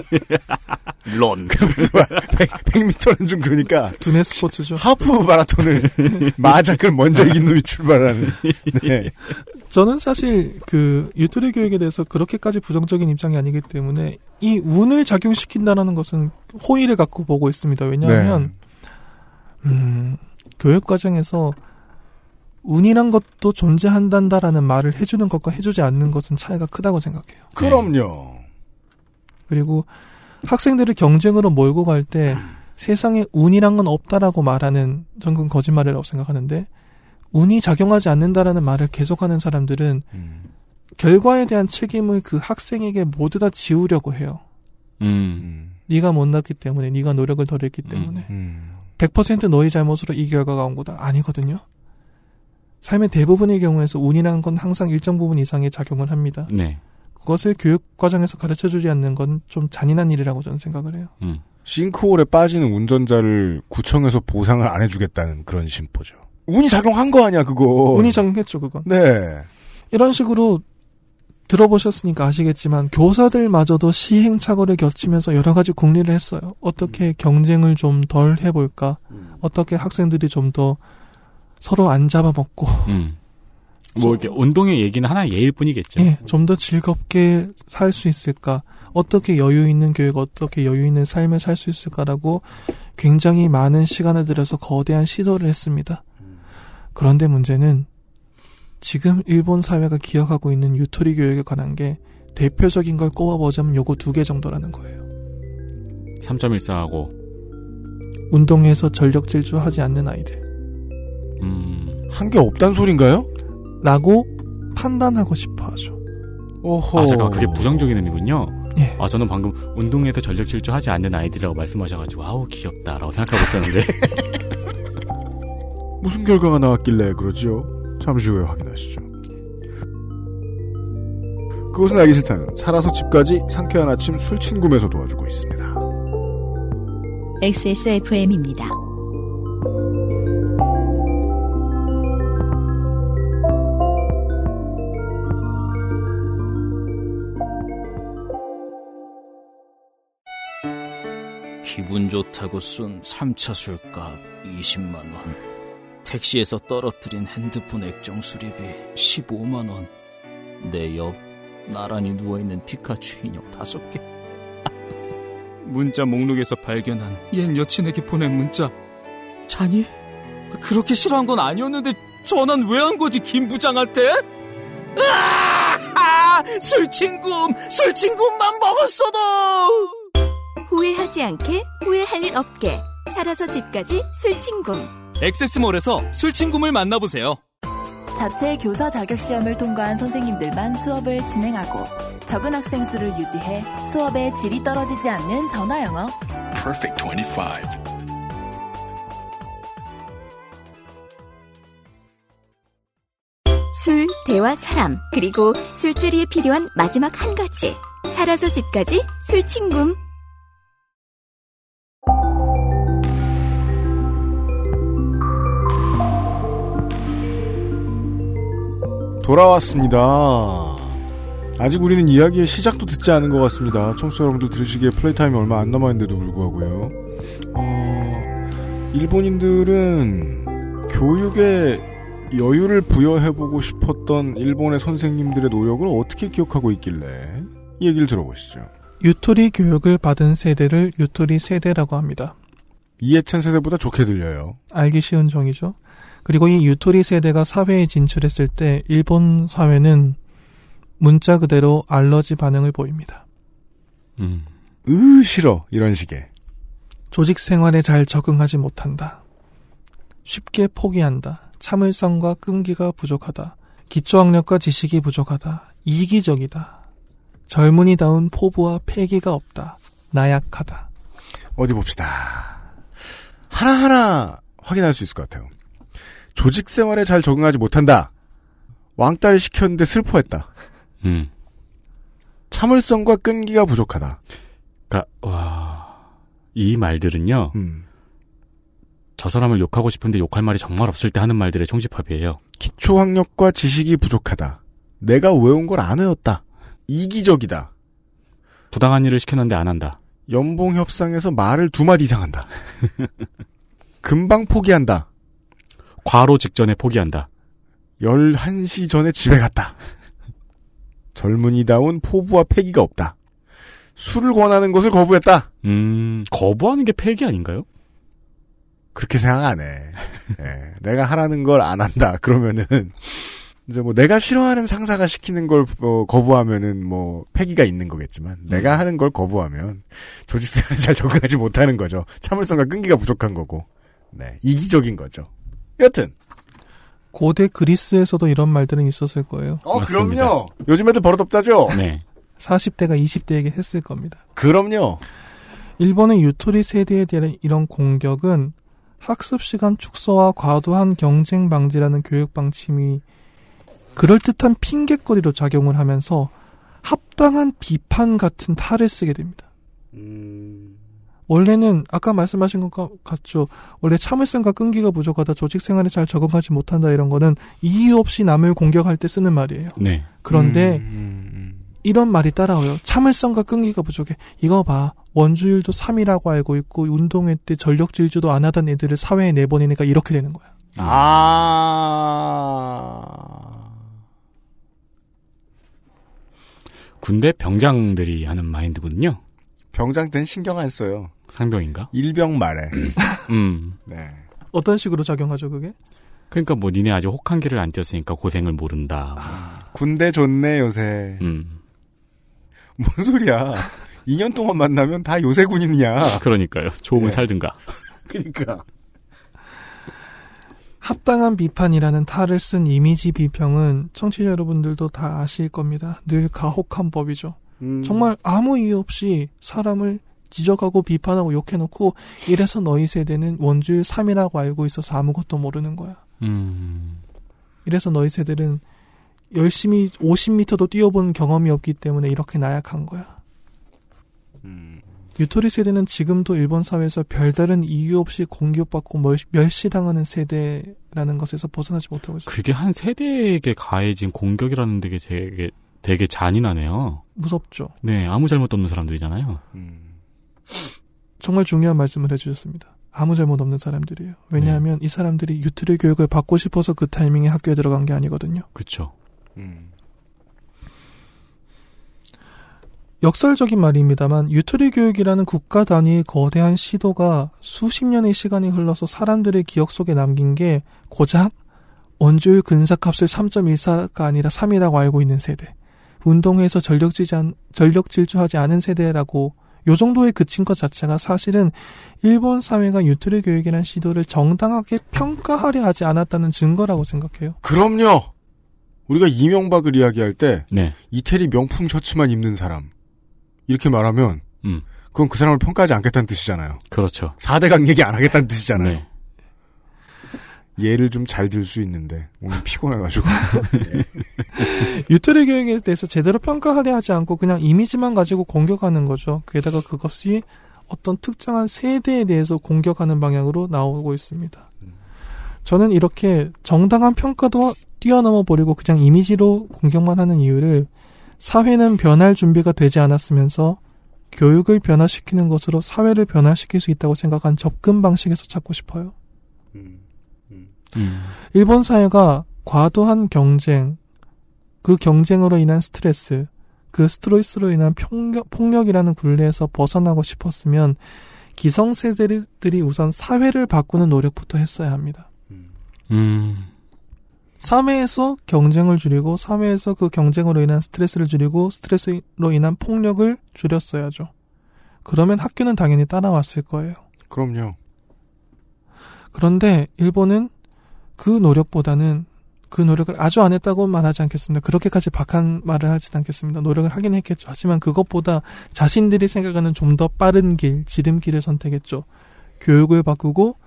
론. 100m는 좀 그러니까 두뇌 스포츠죠. 하프 마라톤을 마작을 먼저 이긴 놈이 출발하는. 네. 저는 사실 그 유토리 교육에 대해서 그렇게까지 부정적인 입장이 아니기 때문에 이 운을 작용시킨다라는 것은 호의를 갖고 보고 있습니다. 왜냐하면 음, 교육 과정에서 운이란 것도 존재한단다라는 말을 해주는 것과 해주지 않는 것은 차이가 크다고 생각해요. 그럼요. 그리고 학생들을 경쟁으로 몰고 갈 때 세상에 운이란 건 없다라고 말하는 전 그건 거짓말이라고 생각하는데 운이 작용하지 않는다라는 말을 계속하는 사람들은 음. 결과에 대한 책임을 그 학생에게 모두 다 지우려고 해요. 음. 음. 네가 못났기 때문에, 네가 노력을 덜 했기 때문에, 음. 100% 너희 잘못으로 이 결과가 온 거다. 아니거든요. 삶의 대부분의 경우에서 운이라는 건 항상 일정 부분 이상의 작용을 합니다. 네. 그것을 교육 과정에서 가르쳐 주지 않는 건 좀 잔인한 일이라고 저는 생각을 해요. 음. 싱크홀에 빠지는 운전자를 구청에서 보상을 안 해주겠다는 그런 심보죠. 운이 작용한 거 아니야 그거. 운이 작용했죠, 그건. 네. 이런 식으로 들어보셨으니까 아시겠지만 교사들마저도 시행착오를 겹치면서 여러 가지 궁리를 했어요. 어떻게 경쟁을 좀 덜 해볼까? 어떻게 학생들이 좀 더 서로 안 잡아먹고 음. 뭐 이렇게 운동의 얘기는 하나의 예일 뿐이겠죠. 예, 좀 더 즐겁게 살 수 있을까? 어떻게 여유 있는 교육, 어떻게 여유 있는 삶을 살 수 있을까라고 굉장히 많은 시간을 들여서 거대한 시도를 했습니다. 그런데 문제는 지금 일본 사회가 기억하고 있는 유토리 교육에 관한 게 대표적인 걸 꼽아보자면 요거 두 개 정도라는 거예요. 3.14하고 운동에서 전력 질주하지 않는 아이들. 음. 한 게 없단 소린가요? 라고 판단하고 싶어 하죠. 오호. 아, 잠깐 그게 부정적인 의미군요. 예. 아, 저는 방금 운동에서 전력 질주하지 않는 아이들이라고 말씀하셔가지고 아우 귀엽다라고 생각하고 있었는데 무슨 결과가 나왔길래 그러지요? 잠시 후에 확인하시죠. 그것은 알기 싫다는 살아서 집까지 상쾌한 아침 술친구에서 도와주고 있습니다. XSFM입니다. 기분 좋다고 쏜 3차 술값 20만원. 택시에서 떨어뜨린 핸드폰 액정 수리비 15만원. 내 옆 나란히 누워있는 피카츄 인형 5개. 문자 목록에서 발견한 옛 여친에게 보낸 문자. 자니? 그렇게 싫어한 건 아니었는데 전화는 왜 한 거지 김 부장한테? 아! 술친굼! 술친굼만 먹었어도! 후회하지 않게 후회할 일 없게 살아서 집까지 술친굼 엑세스몰에서 술친굼을 만나보세요. 자체 교사 자격 시험을 통과한 선생님들만 수업을 진행하고 적은 학생 수를 유지해 수업의 질이 떨어지지 않는 전화 영어. Perfect 25. 술, 대화, 사람, 그리고 술자리에 필요한 마지막 한 가지. 살아서 집까지 술친굼. 돌아왔습니다. 아직 우리는 이야기의 시작도 듣지 않은 것 같습니다. 청취자 여러분들 들으시기에 플레이타임이 얼마 안 남았는데도 불구하고요. 어, 일본인들은 교육에 여유를 부여해보고 싶었던 일본의 선생님들의 노력을 어떻게 기억하고 있길래 이 얘기를 들어보시죠. 유토리 교육을 받은 세대를 유토리 세대라고 합니다. 이해찬 세대보다 좋게 들려요. 알기 쉬운 정의죠. 그리고 이 유토리 세대가 사회에 진출했을 때 일본 사회는 문자 그대로 알러지 반응을 보입니다. 음. 으 싫어 이런 식의 조직 생활에 잘 적응하지 못한다. 쉽게 포기한다. 참을성과 끈기가 부족하다. 기초학력과 지식이 부족하다. 이기적이다. 젊은이다운 포부와 패기가 없다. 나약하다. 어디 봅시다. 하나하나 확인할 수 있을 것 같아요. 조직 생활에 잘 적응하지 못한다. 왕따를 시켰는데 슬퍼했다. 음. 참을성과 끈기가 부족하다. 그니까, 와. 이 말들은요. 음. 저 사람을 욕하고 싶은데 욕할 말이 정말 없을 때 하는 말들의 총집합이에요. 기초 학력과 지식이 부족하다. 내가 외운 걸 안 외웠다. 이기적이다. 부당한 일을 시켰는데 안 한다. 연봉 협상에서 말을 두 마디 이상 한다. 금방 포기한다. 과로 직전에 포기한다. 11시 전에 집에 갔다. 젊은이다운 포부와 패기가 없다. 술을 권하는 것을 거부했다. 음, 거부하는 게 폐기 아닌가요? 그렇게 생각 안 해. 예, 내가 하라는 걸 안 한다. 그러면은 이제 뭐 내가 싫어하는 상사가 시키는 걸 어, 거부하면은 뭐 패기가 있는 거겠지만 내가 하는 걸 거부하면 조직 생활에 잘 적응하지 못하는 거죠. 참을성과 끈기가 부족한 거고. 네, 이기적인 거죠. 여튼 고대 그리스에서도 이런 말들은 있었을 거예요. 어, 맞습니다. 그럼요. 요즘 애들 버릇없자죠? 네. 40대가 20대에게 했을 겁니다. 그럼요. 일본의 유토리 세대에 대한 이런 공격은 학습 시간 축소와 과도한 경쟁 방지라는 교육 방침이 그럴듯한 핑계거리로 작용을 하면서 합당한 비판 같은 탈을 쓰게 됩니다. 원래는 아까 말씀하신 것 가- 같죠. 원래 참을성과 끈기가 부족하다, 조직 생활에 잘 적응하지 못한다 이런 거는 이유 없이 남을 공격할 때 쓰는 말이에요. 네. 그런데 음, 이런 말이 따라와요. 참을성과 끈기가 부족해. 이거 봐. 원주율도 3이라고 알고 있고 운동회 때 전력 질주도 안 하던 애들을 사회에 내보내니까 이렇게 되는 거야. 아. 군대 병장들이 하는 마인드거든요. 병장 때는 신경 안 써요. 상병인가? 일병 말에. 음. 네. 어떤 식으로 작용하죠, 그게? 그러니까 뭐 니네 아직 혹한기를 안 뛰었으니까 고생을 모른다. 군대 좋네 요새. 음. 뭔 소리야. 2년 동안 만나면 다 요새 군인이야. 그러니까요. 좋으면 네. 살든가. 그러니까. 합당한 비판이라는 탈을 쓴 이미지 비평은 청취자 여러분들도 다 아실 겁니다. 늘 가혹한 법이죠. 음. 정말 아무 이유 없이 사람을 지적하고 비판하고 욕해놓고 이래서 너희 세대는 원주율 3이라고 알고 있어서 아무것도 모르는 거야. 음. 이래서 너희 세대는 열심히 50m도 뛰어본 경험이 없기 때문에 이렇게 나약한 거야. 음. 유토리 세대는 지금도 일본 사회에서 별다른 이유 없이 공격받고 멸- 멸시당하는 세대라는 것에서 벗어나지 못하고 있어요. 그게 한 세대에게 가해진 공격이라는 게 되게, 되게 잔인하네요. 무섭죠. 네, 아무 잘못도 없는 사람들이잖아요. 음. 정말 중요한 말씀을 해주셨습니다. 아무 잘못 없는 사람들이에요. 왜냐하면 이 사람들이 유토리 교육을 받고 싶어서 그 타이밍에 학교에 들어간 게 아니거든요. 그쵸. 음. 역설적인 말입니다만 유토리 교육이라는 국가 단위의 거대한 시도가 수십 년의 시간이 흘러서 사람들의 기억 속에 남긴 게 고작 원주율 근사값을 3.14가 아니라 3이라고 알고 있는 세대. 운동회에서 전력 질주, 전력 질주하지 않은 세대라고 요 정도에 그친 것 자체가 사실은 일본 사회가 유토리 교육이라는 시도를 정당하게 평가하려 하지 않았다는 증거라고 생각해요. 그럼요. 우리가 이명박을 이야기할 때 네. 이태리 명품 셔츠만 입는 사람 이렇게 말하면 음. 그건 그 사람을 평가하지 않겠다는 뜻이잖아요. 그렇죠. 4대 강 얘기 안 하겠다는 뜻이잖아요. 네. 예를 좀 잘 들 수 있는데 오늘 피곤해가지고 유토리 교육에 대해서 제대로 평가하려 하지 않고 그냥 이미지만 가지고 공격하는 거죠. 게다가 그것이 어떤 특정한 세대에 대해서 공격하는 방향으로 나오고 있습니다. 저는 이렇게 정당한 평가도 뛰어넘어 버리고 그냥 이미지로 공격만 하는 이유를 사회는 변할 준비가 되지 않았으면서 교육을 변화시키는 것으로 사회를 변화시킬 수 있다고 생각한 접근 방식에서 찾고 싶어요. 음. 일본 사회가 과도한 경쟁, 그 경쟁으로 인한 스트레스, 그 스트레스로 인한 폭력, 폭력이라는 굴레에서 벗어나고 싶었으면 기성세대들이 우선 사회를 바꾸는 노력부터 했어야 합니다. 음. 사회에서 경쟁을 줄이고 사회에서 그 경쟁으로 인한 스트레스를 줄이고 스트레스로 인한 폭력을 줄였어야죠. 그러면 학교는 당연히 따라왔을 거예요. 그럼요. 그런데 일본은 그 노력보다는 그 노력을 아주 안 했다고만 하지 않겠습니다. 그렇게까지 박한 말을 하진 않겠습니다. 노력을 하긴 했겠죠. 하지만 그것보다 자신들이 생각하는 좀 더 빠른 길, 지름길을 선택했죠. 교육을 바꾸고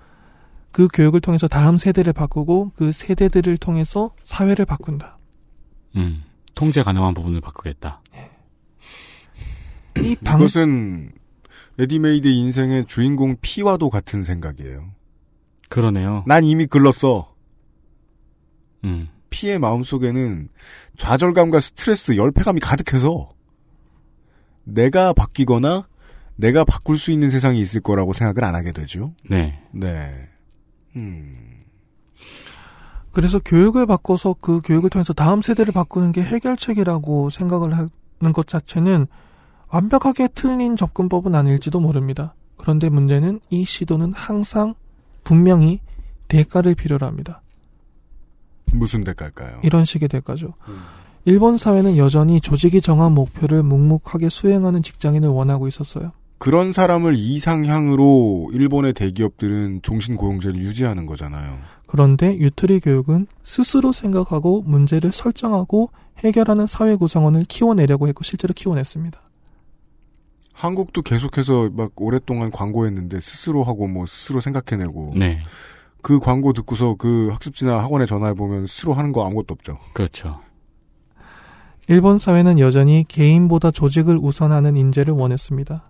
그 교육을 통해서 다음 세대를 바꾸고 그 세대들을 통해서 사회를 바꾼다. 음. 통제 가능한 부분을 바꾸겠다. 이 방... 이것은 레디메이드 인생의 주인공 P와도 같은 생각이에요. 그러네요. 난 이미 글렀어. 음. 피의 마음속에는 좌절감과 스트레스, 열패감이 가득해서 내가 바뀌거나 내가 바꿀 수 있는 세상이 있을 거라고 생각을 안 하게 되죠. 네. 네. 음. 그래서 교육을 바꿔서 그 교육을 통해서 다음 세대를 바꾸는 게 해결책이라고 생각을 하는 것 자체는 완벽하게 틀린 접근법은 아닐지도 모릅니다. 그런데 문제는 이 시도는 항상 분명히 대가를 필요로 합니다. 무슨 대가일까요? 이런 식의 대가죠. 음. 일본 사회는 여전히 조직이 정한 목표를 묵묵하게 수행하는 직장인을 원하고 있었어요. 그런 사람을 이상향으로 일본의 대기업들은 종신 고용제를 유지하는 거잖아요. 그런데 유트리 교육은 스스로 생각하고 문제를 설정하고 해결하는 사회 구성원을 키워내려고 했고 실제로 키워냈습니다. 한국도 계속해서 막 오랫동안 광고했는데 스스로 하고 뭐 스스로 생각해내고 네. 그 광고 듣고서 그 학습지나 학원에 전화해 보면 스스로 하는 거 아무것도 없죠. 그렇죠. 일본 사회는 여전히 개인보다 조직을 우선하는 인재를 원했습니다.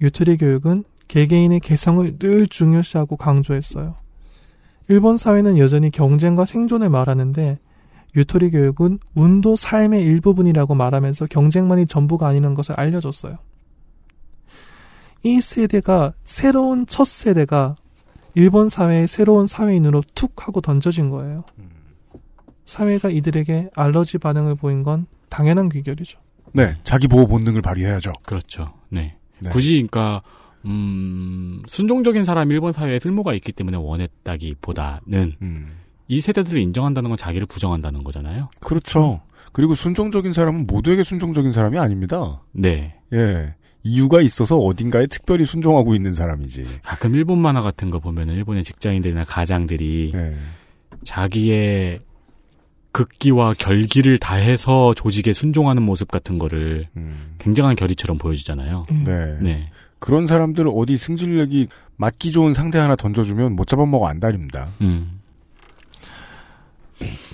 유트리 교육은 개개인의 개성을 늘 중요시하고 강조했어요. 일본 사회는 여전히 경쟁과 생존을 말하는데 유토리 교육은 운도 삶의 일부분이라고 말하면서 경쟁만이 전부가 아니라는 것을 알려줬어요. 이 세대가 새로운 첫 세대가 일본 사회의 새로운 사회인으로 툭 하고 던져진 거예요. 사회가 이들에게 알러지 반응을 보인 건 당연한 귀결이죠. 네, 자기 보호 본능을 발휘해야죠. 그렇죠. 네. 네. 굳이 그러니까 음, 순종적인 사람이 일본 사회에 쓸모가 있기 때문에 원했다기보다는 음. 이 세대들을 인정한다는 건 자기를 부정한다는 거잖아요. 그렇죠. 그리고 순종적인 사람은 모두에게 순종적인 사람이 아닙니다. 네. 예. 이유가 있어서 어딘가에 특별히 순종하고 있는 사람이지. 가끔 일본 만화 같은 거 보면은 일본의 직장인들이나 가장들이 예. 자기의 극기와 결기를 다해서 조직에 순종하는 모습 같은 거를 음. 굉장한 결의처럼 보여주잖아요. 네. 네. 그런 사람들 어디 승질력이 맞기 좋은 상대 하나 던져주면 못 잡아먹어 안달입니다. 음.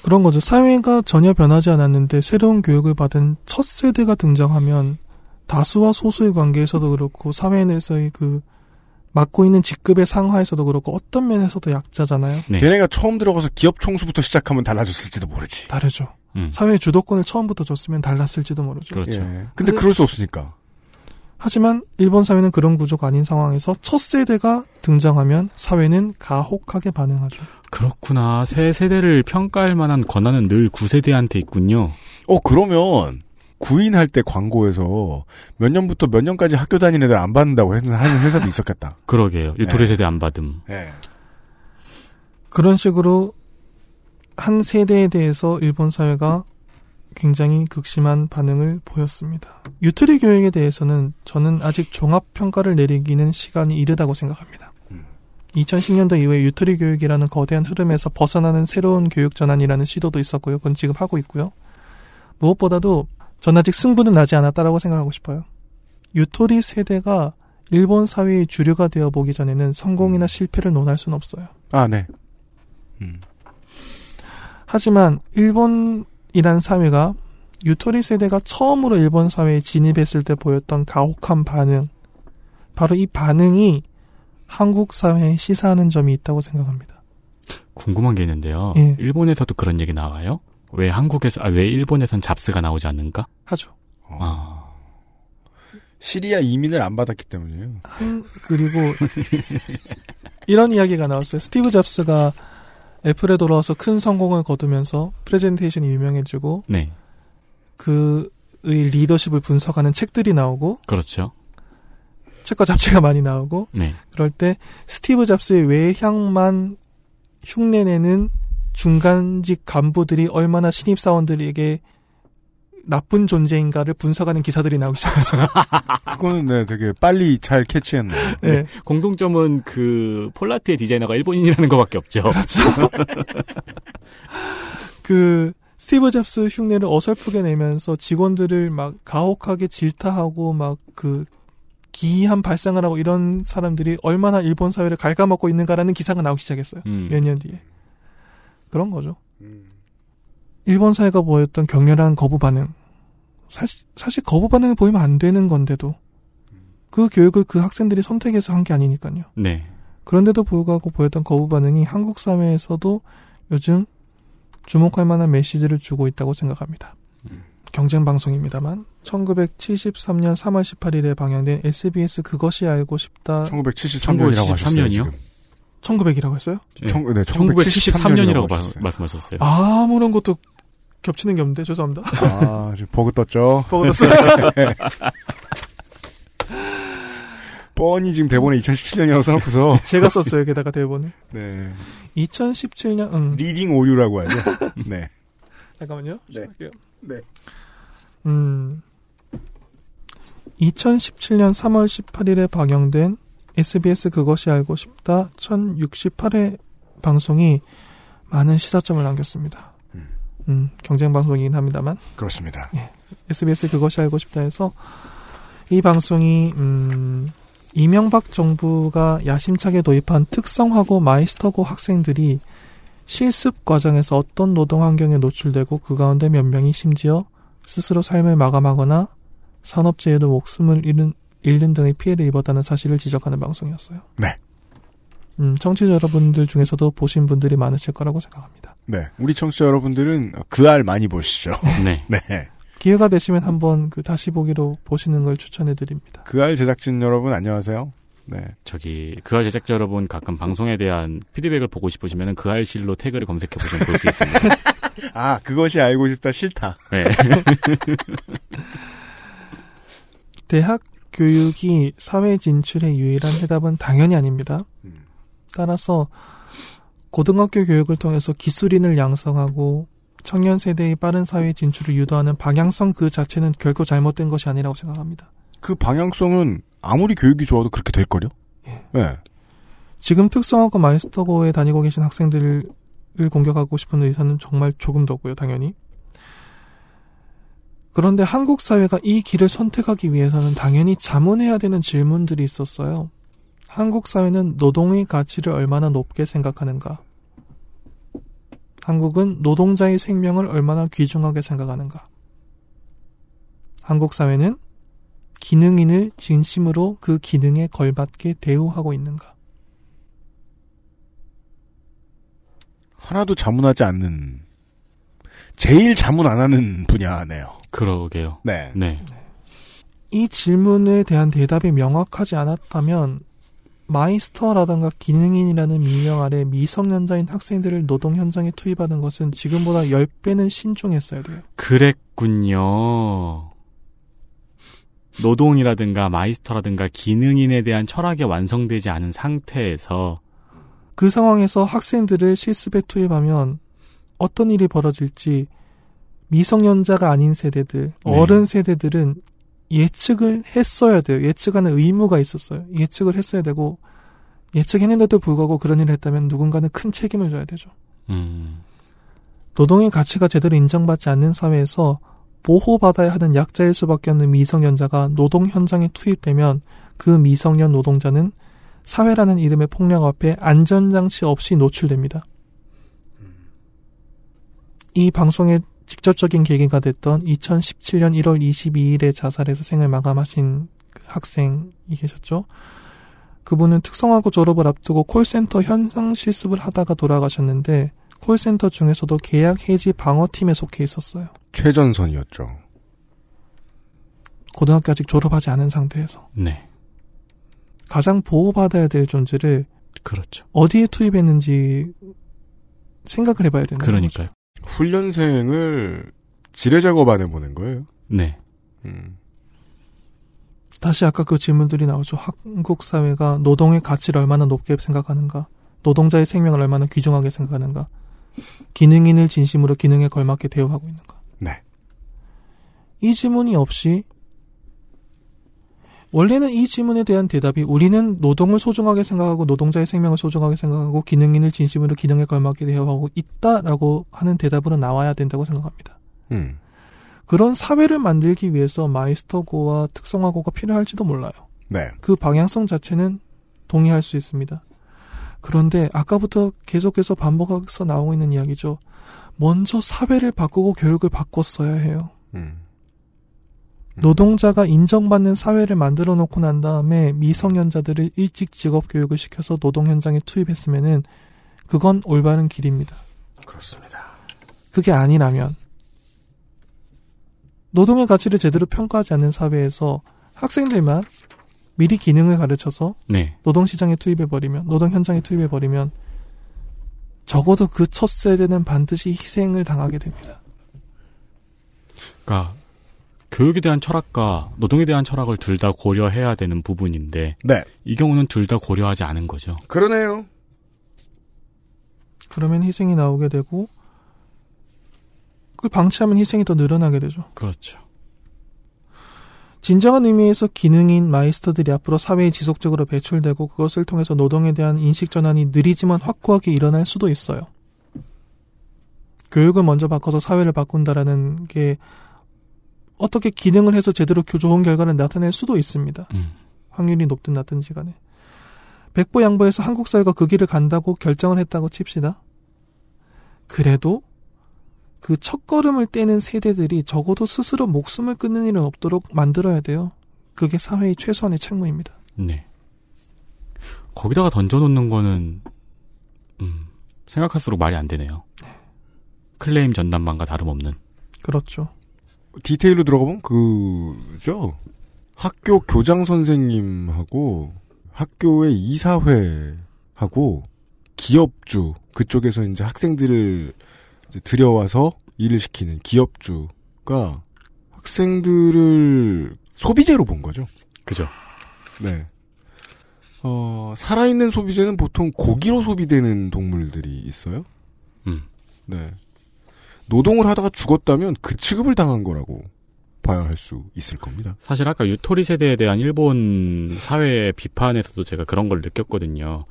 그런 거죠. 사회가 전혀 변하지 않았는데 새로운 교육을 받은 첫 세대가 등장하면 다수와 소수의 관계에서도 그렇고 사회 내에서의 그 맡고 있는 직급의 상하에서도 그렇고 어떤 면에서도 약자잖아요. 네. 걔네가 처음 들어가서 기업 총수부터 시작하면 달라졌을지도 모르지. 다르죠. 음. 사회의 주도권을 처음부터 줬으면 달랐을지도 모르죠. 그렇죠. 예. 근데 그럴 수 없으니까. 하지만 일본 사회는 그런 구조가 아닌 상황에서 첫 세대가 등장하면 사회는 가혹하게 반응하죠. 그렇구나. 새 세대를 평가할 만한 권한은 늘 9세대한테 있군요. 어, 그러면 구인할 때 광고에서 몇 년부터 몇 년까지 학교 다니는 애들 안 받는다고 하는 회사도 있었겠다. 그러게요. 유토리 네. 세대 안 받음. 네. 그런 식으로 한 세대에 대해서 일본 사회가 굉장히 극심한 반응을 보였습니다. 유토리 교육에 대해서는 저는 아직 종합 평가를 내리기는 시간이 이르다고 생각합니다. 2010년도 이후에 유토리 교육이라는 거대한 흐름에서 벗어나는 새로운 교육 전환이라는 시도도 있었고요. 그건 지금 하고 있고요. 무엇보다도 전 아직 승부는 나지 않았다라고 생각하고 싶어요. 유토리 세대가 일본 사회의 주류가 되어 보기 전에는 성공이나 실패를 논할 수는 없어요. 아, 네. 하지만 일본이란 사회가 유토리 세대가 처음으로 일본 사회에 진입했을 때 보였던 가혹한 반응, 바로 이 반응이 한국 사회에 시사하는 점이 있다고 생각합니다. 궁금한 게 있는데요. 예. 일본에서도 그런 얘기 나와요? 왜 한국에서, 아, 왜 일본에선 잡스가 나오지 않는가? 하죠. 아. 시리아 이민을 안 받았기 때문이에요. 한, 그리고 이런 이야기가 나왔어요. 스티브 잡스가 애플에 돌아와서 큰 성공을 거두면서 프레젠테이션이 유명해지고 네. 그의 리더십을 분석하는 책들이 나오고 그렇죠. 책과 잡지가 많이 나오고 네. 그럴 때 스티브 잡스의 외향만 흉내내는 중간직 간부들이 얼마나 신입사원들에게 나쁜 존재인가를 분석하는 기사들이 나오기 시작하죠. 그거는 네, 되게 빨리 잘 캐치했네요. 네. 공통점은 그 폴라티의 디자이너가 일본인이라는 것밖에 없죠. 그렇죠. 그 스티브 잡스 흉내를 어설프게 내면서 직원들을 막 가혹하게 질타하고 막 그 기이한 발상을 하고 이런 사람들이 얼마나 일본 사회를 갉아먹고 있는가라는 기사가 나오기 시작했어요. 음. 몇년 뒤에. 그런 거죠. 일본 사회가 보였던 격렬한 거부 반응. 사실, 사실 거부 반응을 보이면 안 되는 건데도 그 교육을 그 학생들이 선택해서 한 게 아니니까요. 네. 그런데도 불구하고 보였던 거부 반응이 한국 사회에서도 요즘 주목할 만한 메시지를 주고 있다고 생각합니다. 경쟁 방송입니다만 1973년 3월 18일에 방영된 SBS 그것이 알고 싶다 1973년이라고 하셨어요. 1973년이요? 지금. 1900이라고 했어요? 청- 네, 1973년이라고 1973년이라고 하셨어요. 말씀하셨어요. 아무런 것도 겹치는 게 없는데 죄송합니다. 아, 지금 버그 떴죠? 버그 떴어요. 뻔히 지금 대본에 2017년이라고 써놓고서. 제가 썼어요. 게다가 대본을. 네. 2017년 음. reading 오류라고 하죠. 네. 잠깐만요. 네. 네. 음. 2017년 3월 18일에 방영된 SBS 그것이 알고 싶다 1068회 방송이 많은 시사점을 남겼습니다. 음, 경쟁 방송이긴 합니다만 그렇습니다. SBS 그것이 알고 싶다 해서 이 방송이 음, 이명박 정부가 야심차게 도입한 특성화고 마이스터고 학생들이 실습 과정에서 어떤 노동 환경에 노출되고 그 가운데 몇 명이 심지어 스스로 삶을 마감하거나 산업재해로 목숨을 잃은, 잃는 등의 피해를 입었다는 사실을 지적하는 방송이었어요. 네. 음, 청취자 여러분들 중에서도 보신 분들이 많으실 거라고 생각합니다. 네. 우리 청취자 여러분들은 그 알 많이 보시죠. 네. 네. 기회가 되시면 한번 그 다시 보기로 보시는 걸 추천해 드립니다. 그 알 제작진 여러분 안녕하세요. 네. 저기 그 알 제작자 여러분 가끔 방송에 대한 피드백을 보고 싶으시면 그 알실로 태그를 검색해 보시면 볼 수 있습니다. 아, 그것이 알고 싶다 싫다. 네. 대학 교육이 사회 진출의 유일한 해답은 당연히 아닙니다. 따라서 고등학교 교육을 통해서 기술인을 양성하고 청년 세대의 빠른 사회 진출을 유도하는 방향성 그 자체는 결코 잘못된 것이 아니라고 생각합니다. 그 방향성은 아무리 교육이 좋아도 그렇게 될걸요? 네. 지금 특성화고 마이스터고에 다니고 계신 학생들을 공격하고 싶은 의사는 정말 조금도 없고요, 당연히. 그런데 한국 사회가 이 길을 선택하기 위해서는 당연히 자문해야 되는 질문들이 있었어요. 한국 사회는 노동의 가치를 얼마나 높게 생각하는가? 한국은 노동자의 생명을 얼마나 귀중하게 생각하는가? 한국 사회는 기능인을 진심으로 그 기능에 걸맞게 대우하고 있는가? 하나도 자문하지 않는 제일 자문 안 하는 분야네요. 그러게요. 네. 네. 이 질문에 대한 대답이 명확하지 않았다면 마이스터라던가 기능인이라는 미명 아래 미성년자인 학생들을 노동 현장에 투입하는 것은 지금보다 10배는 신중했어야 돼요. 그랬군요. 노동이라든가 마이스터라든가 기능인에 대한 철학이 완성되지 않은 상태에서 그 상황에서 학생들을 실습에 투입하면 어떤 일이 벌어질지 미성년자가 아닌 세대들, 네. 어른 세대들은 예측을 했어야 돼요. 예측하는 의무가 있었어요. 예측을 했어야 되고 예측했는데도 불구하고 그런 일을 했다면 누군가는 큰 책임을 져야 되죠. 음, 노동의 가치가 제대로 인정받지 않는 사회에서 보호받아야 하는 약자일 수밖에 없는 미성년자가 노동 현장에 투입되면 그 미성년 노동자는 사회라는 이름의 폭력 앞에 안전장치 없이 노출됩니다. 이 방송의 직접적인 계기가 됐던 2017년 1월 22일에 자살해서 생을 마감하신 그 학생이 계셨죠. 그분은 특성화고 졸업을 앞두고 콜센터 현장 실습을 하다가 돌아가셨는데 콜센터 중에서도 계약 해지 방어팀에 속해 있었어요. 최전선이었죠. 고등학교 아직 졸업하지 않은 상태에서 네, 가장 보호받아야 될 존재를 그렇죠. 어디에 투입했는지 생각을 해봐야 되는 그러니까요. 훈련생을 지뢰 작업 안 해보낸 거예요. 네, 음. 다시 아까 그 질문들이 나오죠. 한국 사회가 노동의 가치를 얼마나 높게 생각하는가, 노동자의 생명을 얼마나 귀중하게 생각하는가, 기능인을 진심으로 기능에 걸맞게 대우하고 있는가. 네. 이 질문이 없이 원래는 이 질문에 대한 대답이 우리는 노동을 소중하게 생각하고 노동자의 생명을 소중하게 생각하고 기능인을 진심으로 기능에 걸맞게 대우하고 있다라고 하는 대답으로 나와야 된다고 생각합니다. 음. 그런 사회를 만들기 위해서 마이스터고와 특성화고가 필요할지도 몰라요. 네. 그 방향성 자체는 동의할 수 있습니다. 그런데 아까부터 계속해서 반복해서 나오고 있는 이야기죠. 먼저 사회를 바꾸고 교육을 바꿨어야 해요. 음. 노동자가 인정받는 사회를 만들어 놓고 난 다음에 미성년자들을 일찍 직업 교육을 시켜서 노동 현장에 투입했으면은 그건 올바른 길입니다. 그렇습니다. 그게 아니라면 노동의 가치를 제대로 평가하지 않는 사회에서 학생들만 미리 기능을 가르쳐서 네, 노동 시장에 투입해 버리면 노동 현장에 투입해 버리면 적어도 그 첫 세대는 반드시 희생을 당하게 됩니다. 그러니까 교육에 대한 철학과 노동에 대한 철학을 둘 다 고려해야 되는 부분인데 네. 이 경우는 둘 다 고려하지 않은 거죠. 그러네요. 그러면 희생이 나오게 되고 그걸 방치하면 희생이 더 늘어나게 되죠. 그렇죠. 진정한 의미에서 기능인 마이스터들이 앞으로 사회에 지속적으로 배출되고 그것을 통해서 노동에 대한 인식 전환이 느리지만 확고하게 일어날 수도 있어요. 교육을 먼저 바꿔서 사회를 바꾼다라는 게 어떻게 기능을 해서 제대로 교- 좋은 결과를 나타낼 수도 있습니다. 음, 확률이 높든 낮든지 간에. 백보 양보해서 한국 사회가 그 길을 간다고 결정을 했다고 칩시다. 그래도 그 첫걸음을 떼는 세대들이 적어도 스스로 목숨을 끊는 일은 없도록 만들어야 돼요. 그게 사회의 최소한의 책무입니다. 네. 거기다가 던져놓는 거는 음, 생각할수록 말이 안 되네요. 클레임 전담반과 다름없는. 그렇죠. 디테일로 들어가 보면 그죠. 학교 교장 선생님하고 학교의 이사회하고 기업주 그쪽에서 이제 학생들을 이제 들여와서 일을 시키는 기업주가 학생들을 소비재로 본 거죠. 그죠. 네. 어, 살아있는 소비재는 보통 고기로 소비되는 동물들이 있어요. 음. 네. 노동을 하다가 죽었다면 그 취급을 당한 거라고 봐야 할 수 있을 겁니다. 사실 아까 유토리 세대에 대한 일본 사회 비판에서도 제가 그런 걸 느꼈거든요.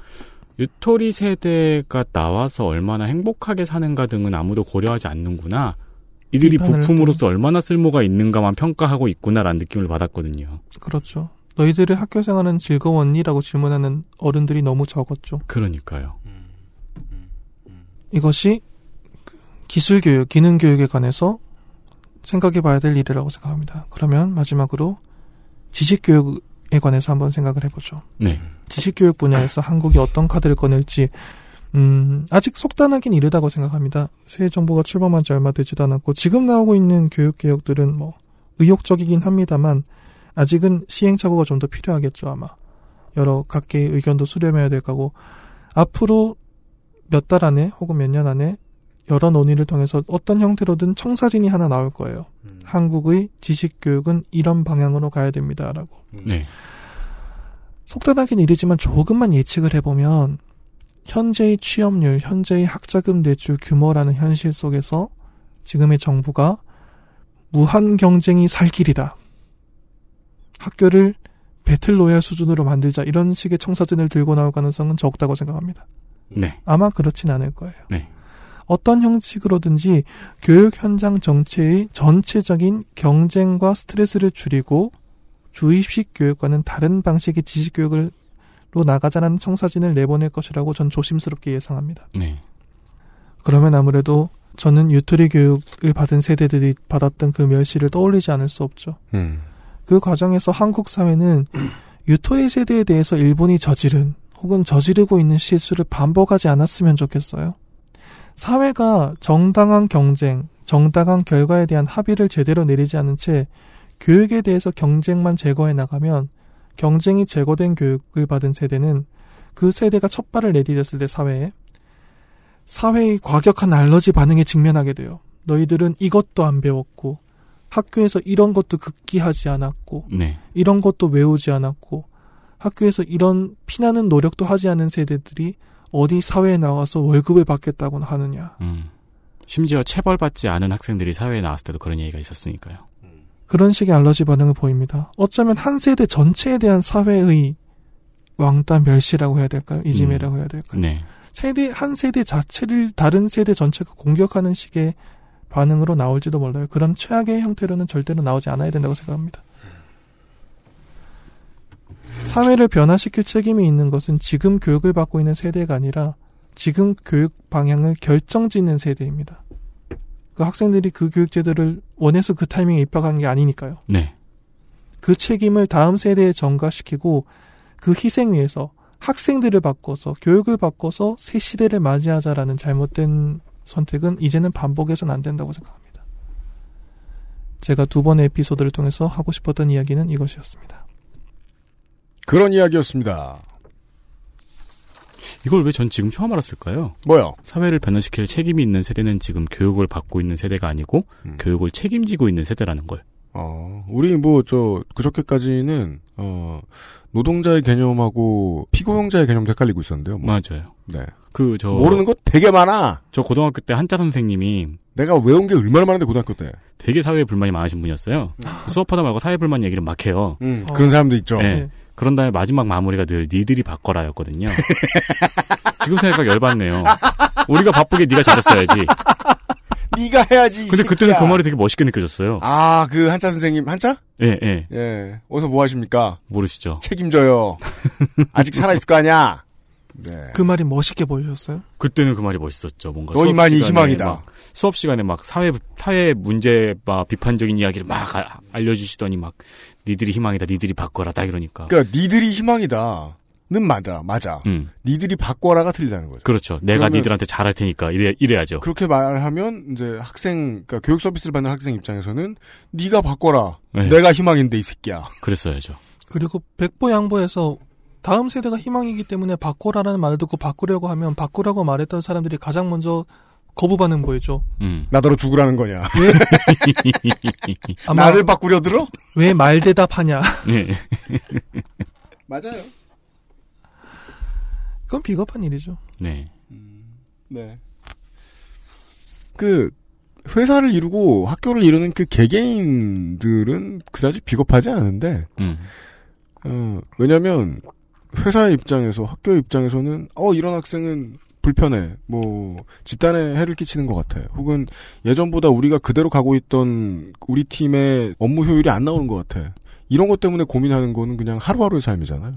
유토리 세대가 나와서 얼마나 행복하게 사는가 등은 아무도 고려하지 않는구나. 이들이 부품으로서 얼마나 쓸모가 있는가만 평가하고 있구나라는 느낌을 받았거든요. 그렇죠. 너희들의 학교 생활은 즐거웠니?라고 질문하는 어른들이 너무 적었죠. 그러니까요. 이것이 그 기술 교육, 기능 교육에 관해서 생각해 봐야 될 일이라고 생각합니다. 그러면 마지막으로 지식 교육에 관해서 한번 생각을 해보죠. 네. 지식 교육 분야에서 한국이 어떤 카드를 꺼낼지, 음, 아직 속단하긴 이르다고 생각합니다. 새 정부가 출범한 지 얼마 되지도 않았고, 지금 나오고 있는 교육 개혁들은 뭐, 의욕적이긴 합니다만, 아직은 시행착오가 좀 더 필요하겠죠, 아마. 여러 각계의 의견도 수렴해야 될 거고, 앞으로 몇 달 안에 혹은 몇 년 안에 여러 논의를 통해서 어떤 형태로든 청사진이 하나 나올 거예요. 한국의 지식 교육은 이런 방향으로 가야 됩니다라고. 네. 속단하긴 이르지만 조금만 예측을 해보면 현재의 취업률, 현재의 학자금 대출 규모라는 현실 속에서 지금의 정부가 무한 경쟁이 살 길이다. 학교를 배틀로얄 수준으로 만들자 이런 식의 청사진을 들고 나올 가능성은 적다고 생각합니다. 네. 아마 그렇진 않을 거예요. 네. 어떤 형식으로든지 교육 현장 정체의 전체적인 경쟁과 스트레스를 줄이고 주입식 교육과는 다른 방식의 지식 교육으로 나가자는 청사진을 내보낼 것이라고 전 조심스럽게 예상합니다. 네. 그러면 아무래도 저는 유토리 교육을 받은 세대들이 받았던 그 멸시를 떠올리지 않을 수 없죠. 음. 그 과정에서 한국 사회는 유토리 세대에 대해서 일본이 저지른 혹은 저지르고 있는 실수를 반복하지 않았으면 좋겠어요. 사회가 정당한 경쟁, 정당한 결과에 대한 합의를 제대로 내리지 않은 채 교육에 대해서 경쟁만 제거해 나가면 경쟁이 제거된 교육을 받은 세대는 그 세대가 첫 발을 내디뎠을 때 사회에 사회의 과격한 알러지 반응에 직면하게 돼요. 너희들은 이것도 안 배웠고 학교에서 이런 것도 극기하지 않았고 네. 이런 것도 외우지 않았고 학교에서 이런 피나는 노력도 하지 않은 세대들이 어디 사회에 나와서 월급을 받겠다고 하느냐. 음. 심지어 체벌받지 않은 학생들이 사회에 나왔을 때도 그런 얘기가 있었으니까요. 그런 식의 알러지 반응을 보입니다. 어쩌면 한 세대 전체에 대한 사회의 왕따 멸시라고 해야 될까요? 이지매라고 해야 될까요? 네. 세대 한 세대 자체를 다른 세대 전체가 공격하는 식의 반응으로 나올지도 몰라요. 그런 최악의 형태로는 절대로 나오지 않아야 된다고 생각합니다. 사회를 변화시킬 책임이 있는 것은 지금 교육을 받고 있는 세대가 아니라 지금 교육 방향을 결정짓는 세대입니다. 그 학생들이 그 교육 제도를 원해서 그 타이밍에 입학한 게 아니니까요. 네. 그 책임을 다음 세대에 전가시키고 그 희생 위해서 학생들을 바꿔서 교육을 바꿔서 새 시대를 맞이하자라는 잘못된 선택은 이제는 반복해서는 안 된다고 생각합니다. 제가 두 번의 에피소드를 통해서 하고 싶었던 이야기는 이것이었습니다. 그런 이야기였습니다. 이걸 왜 전 지금 처음 알았을까요? 뭐요? 사회를 변화시킬 책임이 있는 세대는 지금 교육을 받고 있는 세대가 아니고 음. 교육을 책임지고 있는 세대라는 걸. 어, 우리 뭐, 저, 그저께까지는, 어, 노동자의 개념하고 피고용자의 개념도 헷갈리고 있었는데요. 뭐. 맞아요. 네. 그, 저. 모르는 것 되게 많아! 저 고등학교 때 한자 선생님이 내가 외운 게 얼마나 많은데, 고등학교 때. 되게 사회에 불만이 많으신 분이었어요. 수업하다 말고 사회 불만 얘기를 막 해요. 음, 그런 사람도 있죠. 네. 그런 다음에 마지막 마무리가 늘 니들이 바꿔라였거든요. 지금 생각하니까 열받네요. 우리가 바쁘게 네가 잘했어야지. 네가 해야지. 이 근데 그때는. 그 말이 되게 멋있게 느껴졌어요. 아, 그 한자 선생님, 한자? 예, 예. 예. 어디서 뭐 하십니까? 모르시죠? 책임져요. 아직 살아 있을 거 아니야? 네. 그 말이 멋있게 보이셨어요? 그때는 그 말이 멋있었죠. 뭔가 너희만이 희망이다. 막 수업 시간에 막 사회 사회 문제 막 비판적인 이야기를 막 아- 알려주시더니 막 니들이 희망이다, 니들이 바꿔라 딱 이러니까. 그러니까 니들이 희망이다. 는 맞아, 맞아. 음, 니들이 바꿔라가 틀리다는 거죠. 그렇죠. 내가 니들한테 잘할 테니까 이래 이래야죠. 그렇게 말하면 이제 학생, 그러니까 교육 서비스를 받는 학생 입장에서는 네가 바꿔라. 네. 내가 희망인데 이 새끼야. 그랬어야죠. 그리고 백보 양보에서 다음 세대가 희망이기 때문에 바꾸라라는 말을 듣고 바꾸려고 하면 바꾸라고 말했던 사람들이 가장 먼저 거부 반응 보이죠. 음. 나더러 죽으라는 거냐. 아마 나를 바꾸려 들어? 왜 말 대답하냐. 예. 맞아요. 그건 비겁한 일이죠. 네. 네. 그 회사를 이루고 학교를 이루는 그 개개인들은 그다지 비겁하지 않은데 음. 어, 왜냐면 회사의 입장에서 학교 입장에서는 어 이런 학생은 불편해. 뭐 집단에 해를 끼치는 것 같아. 혹은 예전보다 우리가 그대로 가고 있던 우리 팀의 업무 효율이 안 나오는 것 같아. 이런 것 때문에 고민하는 거는 그냥 하루하루의 삶이잖아요.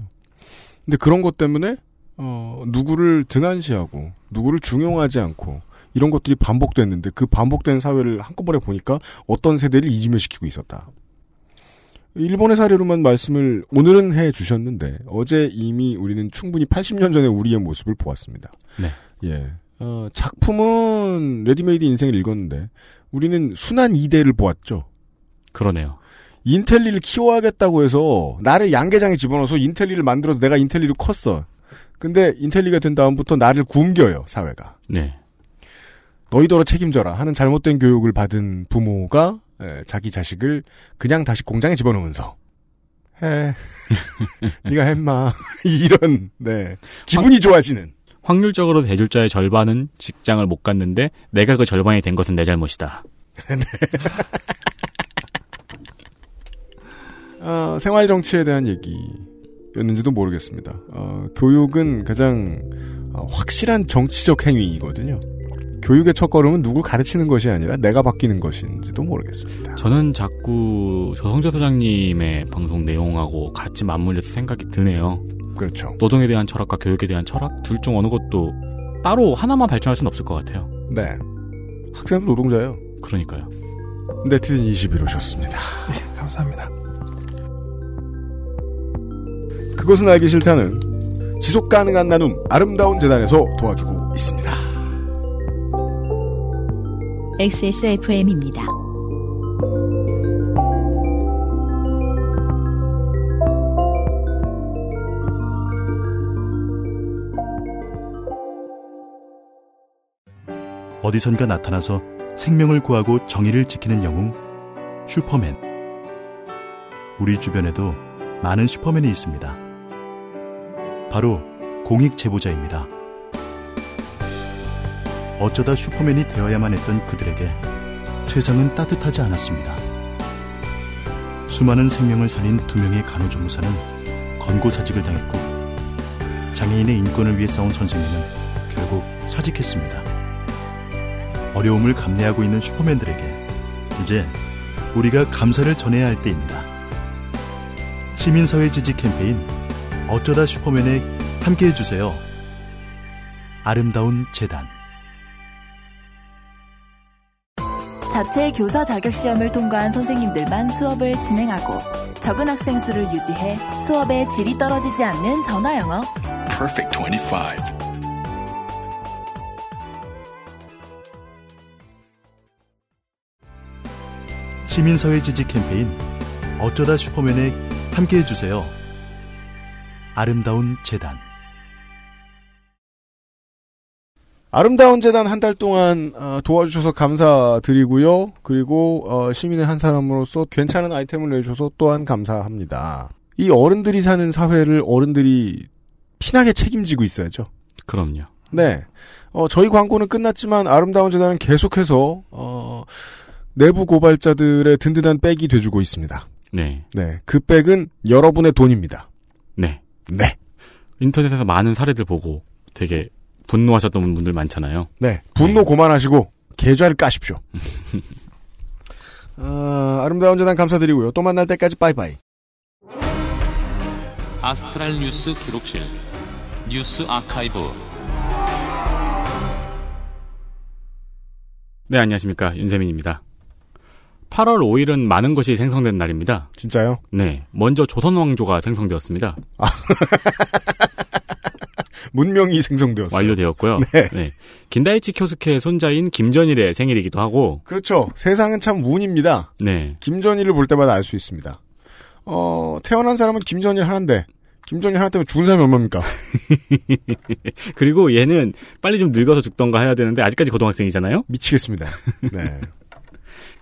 근데 그런 것 때문에 어 누구를 등한시하고 누구를 중용하지 않고 이런 것들이 반복됐는데 그 반복된 사회를 한꺼번에 보니까 어떤 세대를 이지매시키고 있었다. 일본의 사례로만 말씀을 오늘은 해 주셨는데 어제 이미 우리는 충분히 80년 전의 우리의 모습을 보았습니다. 네. 예. 어, 작품은 레디메이드 인생을 읽었는데 우리는 수난이대를 보았죠. 그러네요. 인텔리를 키워야겠다고 해서 나를 양계장에 집어넣어서 인텔리를 만들어서 내가 인텔리로 컸어. 근데 인텔리가 된 다음부터 나를 굶겨요, 사회가. 네. 너희더러 책임져라 하는 잘못된 교육을 받은 부모가 에, 자기 자식을 그냥 다시 공장에 집어넣으면서 해 네가 했마 이런 네 기분이 좋아지는 확률적으로 대졸자의 절반은 직장을 못 갔는데 내가 그 절반이 된 것은 내 잘못이다. 어, 생활 정치에 대한 얘기였는지도 모르겠습니다. 어, 교육은 가장 어, 확실한 정치적 행위이거든요. 교육의 첫걸음은 누굴 가르치는 것이 아니라 내가 바뀌는 것인지도 모르겠습니다. 저는 자꾸 조성재 소장님의 방송 내용하고 같이 맞물려서 생각이 드네요. 그렇죠. 노동에 대한 철학과 교육에 대한 철학 둘 중 어느 것도 따로 하나만 발전할 수는 없을 것 같아요. 네. 학생도 노동자예요. 그러니까요. 네티즌 21호셨습니다. 네, 감사합니다. 그것은 알기 싫다는 지속 가능한 나눔 아름다운 재단에서 도와주고 있습니다. XSFM입니다. 어디선가 나타나서 생명을 구하고 정의를 지키는 영웅 슈퍼맨. 우리 주변에도 많은 슈퍼맨이 있습니다. 바로 공익 제보자입니다. 어쩌다 슈퍼맨이 되어야만 했던 그들에게 세상은 따뜻하지 않았습니다. 수많은 생명을 살린 두 명의 간호조무사는 권고사직을 당했고 장애인의 인권을 위해 싸운 선생님은 결국 사직했습니다. 어려움을 감내하고 있는 슈퍼맨들에게 이제 우리가 감사를 전해야 할 때입니다. 시민사회 지지 캠페인 어쩌다 슈퍼맨에 함께 해 주세요. 아름다운 재단 자체 교사 자격 시험을 통과한 선생님들만 수업을 진행하고 적은 학생 수를 유지해 수업의 질이 떨어지지 않는 전화 영어. Perfect 25. 시민사회 지지 캠페인 어쩌다 슈퍼맨에 함께 해 주세요. 아름다운 재단 아름다운 재단 한 달 동안 어, 도와주셔서 감사드리고요. 그리고 어, 시민의 한 사람으로서 괜찮은 아이템을 내주셔서 또한 감사합니다. 이 어른들이 사는 사회를 어른들이 피나게 책임지고 있어야죠. 그럼요. 네. 어, 저희 광고는 끝났지만 아름다운 재단은 계속해서 어, 내부 고발자들의 든든한 백이 돼주고 있습니다. 네. 네. 그 백은 여러분의 돈입니다. 네. 네. 인터넷에서 많은 사례들 보고 되게 분노하셨던 분들 많잖아요. 네. 분노 고만하시고 계좌를 까십시오. 아, 아름다운 재단 감사드리고요. 또 만날 때까지 빠이빠이. 아스트랄 뉴스 기록실 뉴스 아카이브 네, 안녕하십니까. 윤세민입니다. 8월 5일은 많은 것이 생성된 날입니다. 진짜요? 네. 먼저 조선왕조가 생성되었습니다. 문명이 생성되었어요. 완료되었고요. 네. 긴다이치 쿄스케의 손자인 김전일의 생일이기도 하고. 그렇죠. 세상은 참 운입니다. 네. 김전일을 볼 때마다 알 수 있습니다. 어, 태어난 사람은 김전일 하나인데, 김전일 하나 때문에 죽은 사람이 얼마입니까? 그리고 얘는 빨리 좀 늙어서 죽던가 해야 되는데, 아직까지 고등학생이잖아요? 미치겠습니다. 네.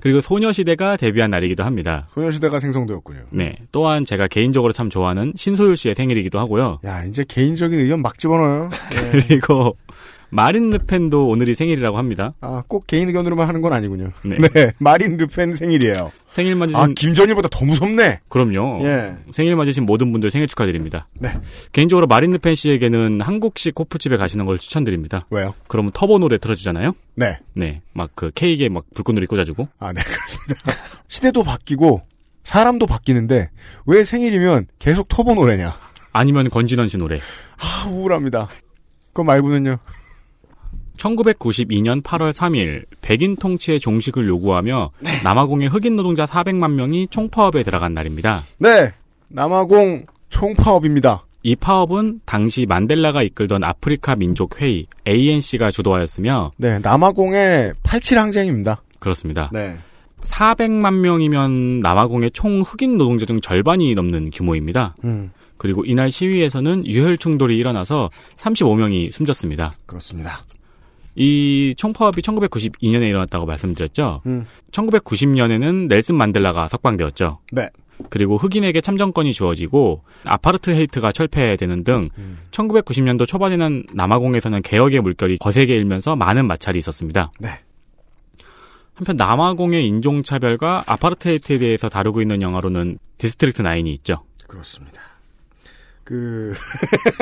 그리고 소녀시대가 데뷔한 날이기도 합니다. 소녀시대가 생성되었군요. 네. 또한 제가 개인적으로 참 좋아하는 신소율 씨의 생일이기도 하고요. 야, 이제 개인적인 의견 막 집어넣어요. 그리고 마린 르펜도 오늘이 생일이라고 합니다. 아, 꼭 개인 의견으로만 하는 건 아니군요. 네. 마린 르펜 생일이에요. 생일 맞으신 아, 김전일보다 더 무섭네. 그럼요. 예. 생일 맞으신 모든 분들 생일 축하드립니다. 네. 개인적으로 마린 르펜 씨에게는 한국식 호프집에 가시는 걸 추천드립니다. 왜요? 그러면 터보 노래 틀어주잖아요. 네. 네. 막 그 케이크에 막 불꽃놀이 꽂아주고. 아, 네, 그렇습니다. 시대도 바뀌고, 사람도 바뀌는데, 왜 생일이면 계속 터보 노래냐? 아니면 권진원 씨 노래. 아, 우울합니다. 그거 말고는요. 1992년 8월 3일 백인 통치의 종식을 요구하며 남아공의 흑인 노동자 400만 명이 총파업에 들어간 날입니다. 네. 남아공 총파업입니다. 이 파업은 당시 만델라가 이끌던 아프리카 민족 회의 ANC가 주도하였으며 네, 남아공의 87 항쟁입니다. 그렇습니다. 네. 400만 명이면 남아공의 총 흑인 노동자 중 절반이 넘는 규모입니다. 음, 그리고 이날 시위에서는 유혈 충돌이 일어나서 35명이 숨졌습니다. 그렇습니다. 이 총파업이 1992년에 일어났다고 말씀드렸죠. 음. 1990년에는 넬슨 만델라가 석방되었죠. 네. 그리고 흑인에게 참정권이 주어지고 아파르트헤이트가 철폐되는 등 1990년도 초반에는 남아공에서는 개혁의 물결이 거세게 일면서 많은 마찰이 있었습니다. 네. 한편 남아공의 인종차별과 아파르트헤이트에 대해서 다루고 있는 영화로는 디스트릭트 9이 있죠. 그렇습니다. 그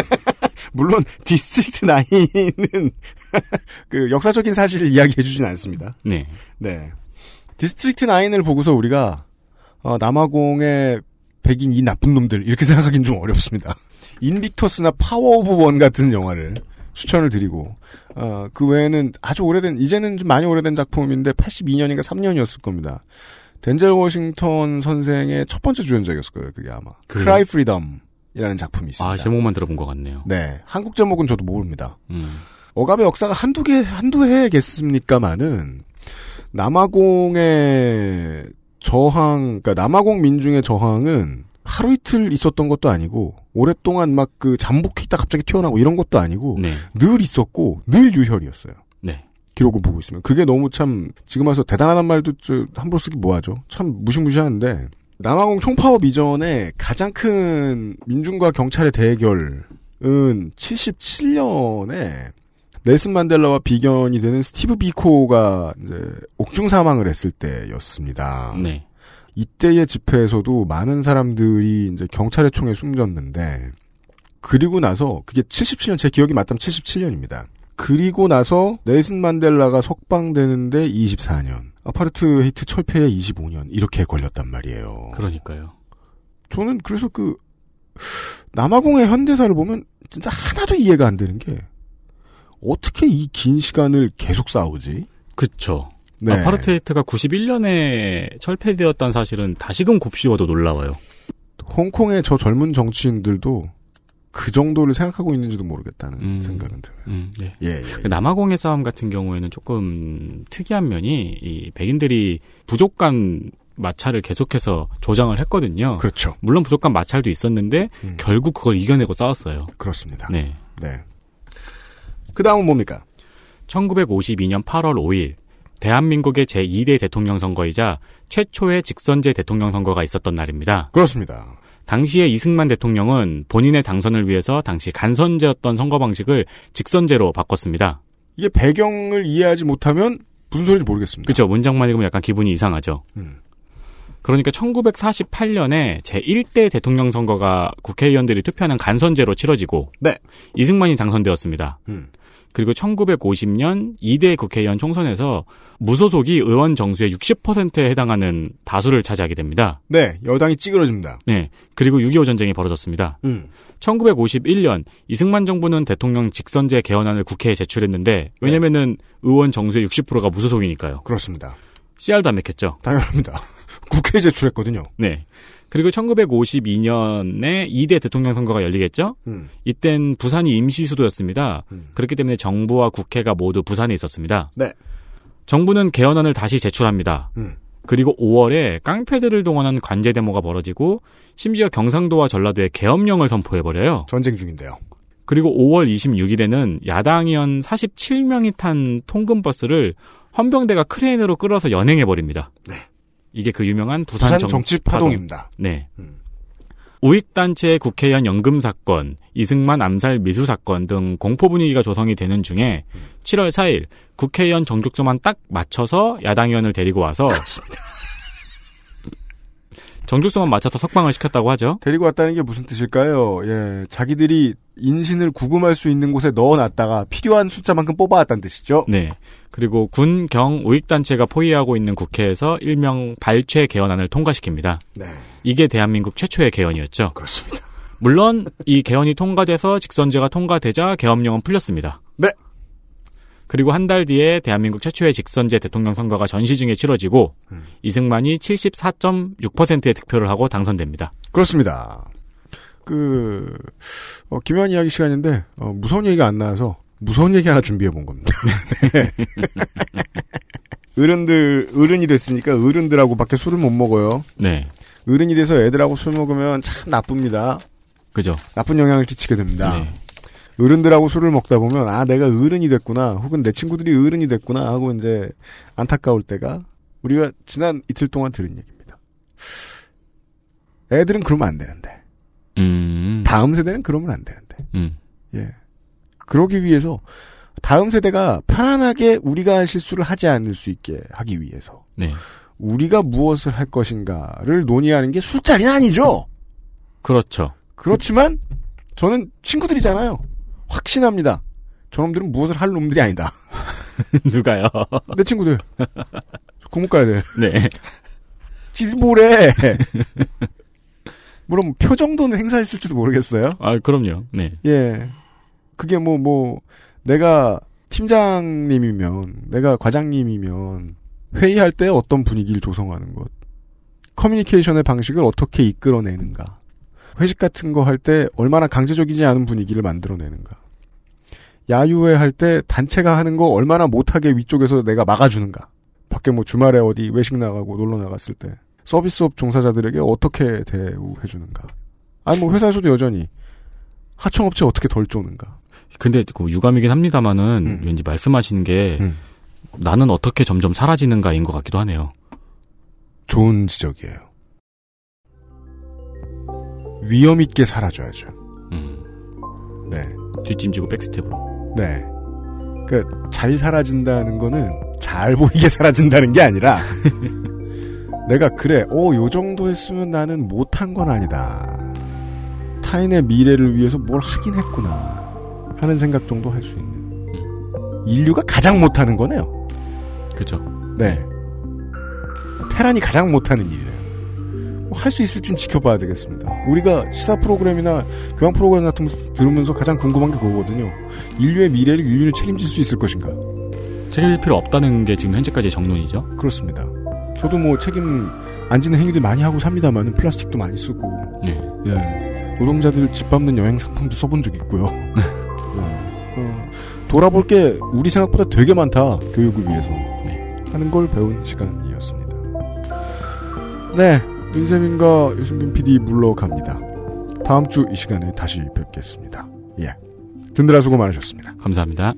물론 디스트릭트 9은 그 역사적인 사실을 이야기해 주진 않습니다. 네. 네. 디스트릭트 9을 보고서 우리가 어, 남아공의 백인 이 나쁜 놈들 이렇게 생각하기는 좀 어렵습니다. 인빅터스나 파워 오브 원 같은 영화를 추천을 드리고 어, 그 외에는 아주 오래된 이제는 좀 많이 오래된 작품인데 82년인가 3년이었을 겁니다. 덴젤 워싱턴 선생의 첫 번째 주연작이었을 거예요. 그게 아마 그래요? 크라이 프리덤이라는 작품이 있습니다. 아, 제목만 들어본 것 같네요. 네, 한국 제목은 저도 모릅니다. 음. 억압의 역사가 한두 개, 한두 해겠습니까마는, 남아공의 저항, 그러니까 남아공 민중의 저항은 하루 이틀 있었던 것도 아니고, 오랫동안 막 그 잠복해 있다 갑자기 튀어나오고 이런 것도 아니고, 네. 늘 있었고, 늘 유혈이었어요. 네. 기록을 보고 있으면. 그게 너무 참, 지금 와서 대단하단 말도 저, 함부로 쓰기 뭐하죠? 참 무시무시한데, 남아공 총파업 이전에 가장 큰 민중과 경찰의 대결은 77년에 넬슨 만델라와 비견이 되는 스티브 비코가 이제 옥중 사망을 했을 때였습니다. 네. 이때의 집회에서도 많은 사람들이 이제 경찰의 총에 숨졌는데 그리고 나서 그게 77년 제 기억이 맞다면 77년입니다. 그리고 나서 넬슨 만델라가 석방되는데 24년, 아파르트 헤이트 철폐에 25년 이렇게 걸렸단 말이에요. 그러니까요. 저는 그래서 그 남아공의 현대사를 보면 진짜 하나도 이해가 안 되는 게 어떻게 이 긴 시간을 계속 싸우지? 그쵸. 네. 아파르트헤이트가 91년에 철폐되었다는 사실은 다시금 곱씹어도 놀라워요. 홍콩의 저 젊은 정치인들도 그 정도를 생각하고 있는지도 모르겠다는 생각은 들어요. 음, 네. 예, 예. 그 남아공의 싸움 같은 경우에는 조금 특이한 면이 이 백인들이 부족한 마찰을 계속해서 조장을 했거든요. 그렇죠. 물론 부족한 마찰도 있었는데 결국 그걸 이겨내고 싸웠어요. 그렇습니다. 네. 네. 그 다음은 뭡니까? 1952년 8월 5일 대한민국의 제2대 대통령 선거이자 최초의 직선제 대통령 선거가 있었던 날입니다. 그렇습니다. 당시에 이승만 대통령은 본인의 당선을 위해서 당시 간선제였던 선거 방식을 직선제로 바꿨습니다. 이게 배경을 이해하지 못하면 무슨 소리인지 모르겠습니다. 그렇죠. 문장만 읽으면 약간 기분이 이상하죠. 음. 그러니까 1948년에 제1대 대통령 선거가 국회의원들이 투표하는 간선제로 치러지고 네. 이승만이 당선되었습니다. 음. 그리고 1950년 2대 국회의원 총선에서 무소속이 의원 정수의 60%에 해당하는 다수를 차지하게 됩니다. 네, 여당이 찌그러집니다. 네. 그리고 6.25 전쟁이 벌어졌습니다. 음. 1951년 이승만 정부는 대통령 직선제 개헌안을 국회에 제출했는데 왜냐면은 의원 정수의 60%가 무소속이니까요. 그렇습니다. 씨알도 안 맥혔죠. 당연합니다. 국회에 제출했거든요. 네. 그리고 1952년에 2대 대통령 선거가 열리겠죠? 음. 이땐 부산이 임시 수도였습니다. 그렇기 때문에 정부와 국회가 모두 부산에 있었습니다. 네. 정부는 개헌안을 다시 제출합니다. 음. 그리고 5월에 깡패들을 동원한 관제 데모가 벌어지고 심지어 경상도와 전라도에 계엄령을 선포해버려요. 전쟁 중인데요. 그리고 5월 26일에는 야당 의원 47명이 탄 통근버스를 헌병대가 크레인으로 끌어서 연행해버립니다. 네. 이게 그 유명한 부산, 부산 정- 정치 파동입니다. 네. 우익단체 국회의원 연금 사건, 이승만 암살 미수 사건 등 공포 분위기가 조성이 되는 중에 7월 4일 국회의원 정족수만 딱 맞춰서 야당 의원을 데리고 와서 정족수만 맞춰서 석방을 시켰다고 하죠. 데리고 왔다는 게 무슨 뜻일까요? 예, 자기들이 인신을 구금할 수 있는 곳에 넣어놨다가 필요한 숫자만큼 뽑아왔다는 뜻이죠. 네. 그리고 군, 경, 우익단체가 포위하고 있는 국회에서 일명 발췌 개헌안을 통과시킵니다. 네. 이게 대한민국 최초의 개헌이었죠. 그렇습니다. 물론 이 개헌이 통과돼서 직선제가 통과되자 계엄령은 풀렸습니다. 네. 그리고 한 달 뒤에 대한민국 최초의 직선제 대통령 선거가 전시 중에 치러지고 음. 이승만이 74.6%의 득표를 하고 당선됩니다. 그렇습니다. 그, 어, 김현 이야기 시간인데, 어, 무서운 얘기가 안 나와서, 무서운 얘기 하나 준비해 본 겁니다. 네. 어른들, 어른이 됐으니까 어른들하고 밖에 술을 못 먹어요. 네. 어른이 돼서 애들하고 술 먹으면 참 나쁩니다. 그죠. 나쁜 영향을 끼치게 됩니다. 네. 어른들하고 술을 먹다 보면 아 내가 어른이 됐구나 혹은 내 친구들이 어른이 됐구나 하고 이제 안타까울 때가 우리가 지난 이틀 동안 들은 얘기입니다. 애들은 그러면 안 되는데 음. 다음 세대는 그러면 안 되는데 음. 예 그러기 위해서 다음 세대가 편안하게 우리가 할 실수를 하지 않을 수 있게 하기 위해서 네. 우리가 무엇을 할 것인가를 논의하는 게 술자리는 아니죠. 그렇죠. 그렇지만 저는 친구들이잖아요. 확신합니다. 저놈들은 무엇을 할 놈들이 아니다. 누가요? 내 친구들. 국문과애들. 네. 지들 뭐래. 물론 표 정도는 행사했을지도 모르겠어요. 아, 그럼요. 네. 예. 그게 뭐, 뭐, 내가 팀장님이면, 내가 과장님이면, 회의할 때 어떤 분위기를 조성하는 것, 커뮤니케이션의 방식을 어떻게 이끌어내는가, 회식 같은 거 할 때 얼마나 강제적이지 않은 분위기를 만들어내는가, 야유회 할 때 단체가 하는 거 얼마나 못하게 위쪽에서 내가 막아주는가, 밖에 뭐 주말에 어디 외식 나가고 놀러 나갔을 때, 서비스업 종사자들에게 어떻게 대우해주는가. 아니 뭐 회사에서도 여전히 하청업체 어떻게 덜 쪼는가. 근데 그 유감이긴 합니다만은 음. 왠지 말씀하신 게 나는 어떻게 점점 사라지는가인 것 같기도 하네요. 좋은 지적이에요. 위험 있게 사라져야죠. 음. 네. 뒷짐지고 백스텝으로. 네. 그, 잘 사라진다는 거는 잘 보이게 사라진다는 게 아니라, 내가 그래, 어, 요 정도 했으면 나는 못한 건 아니다. 타인의 미래를 위해서 뭘 하긴 했구나. 하는 생각 정도 할 수 있는. 인류가 가장 못하는 거네요. 그죠. 네. 테란이 가장 못하는 일이에요. 뭐 할수 있을진 지켜봐야 되겠습니다. 우리가 시사 프로그램이나 교양 프로그램 같은 거 들으면서 가장 궁금한 게 그거거든요. 인류의 미래를 인류는 책임질 수 있을 것인가? 책임질 필요 없다는 게 지금 현재까지의 정론이죠. 그렇습니다. 저도 뭐 책임 안 지는 행위들 많이 하고 삽니다만 플라스틱도 많이 쓰고 네. 예 노동자들 집 밟는 여행 상품도 써본 적 있고요. 돌아볼 게 우리 생각보다 되게 많다 교육을 위해서 하는 걸 배운 시간이었습니다. 네 윤세민과 유승균 PD 물러갑니다. 다음 주 이 시간에 다시 뵙겠습니다. 예 든드라 수고 많으셨습니다. 감사합니다.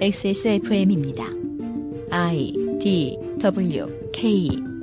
XSFM입니다. I D W K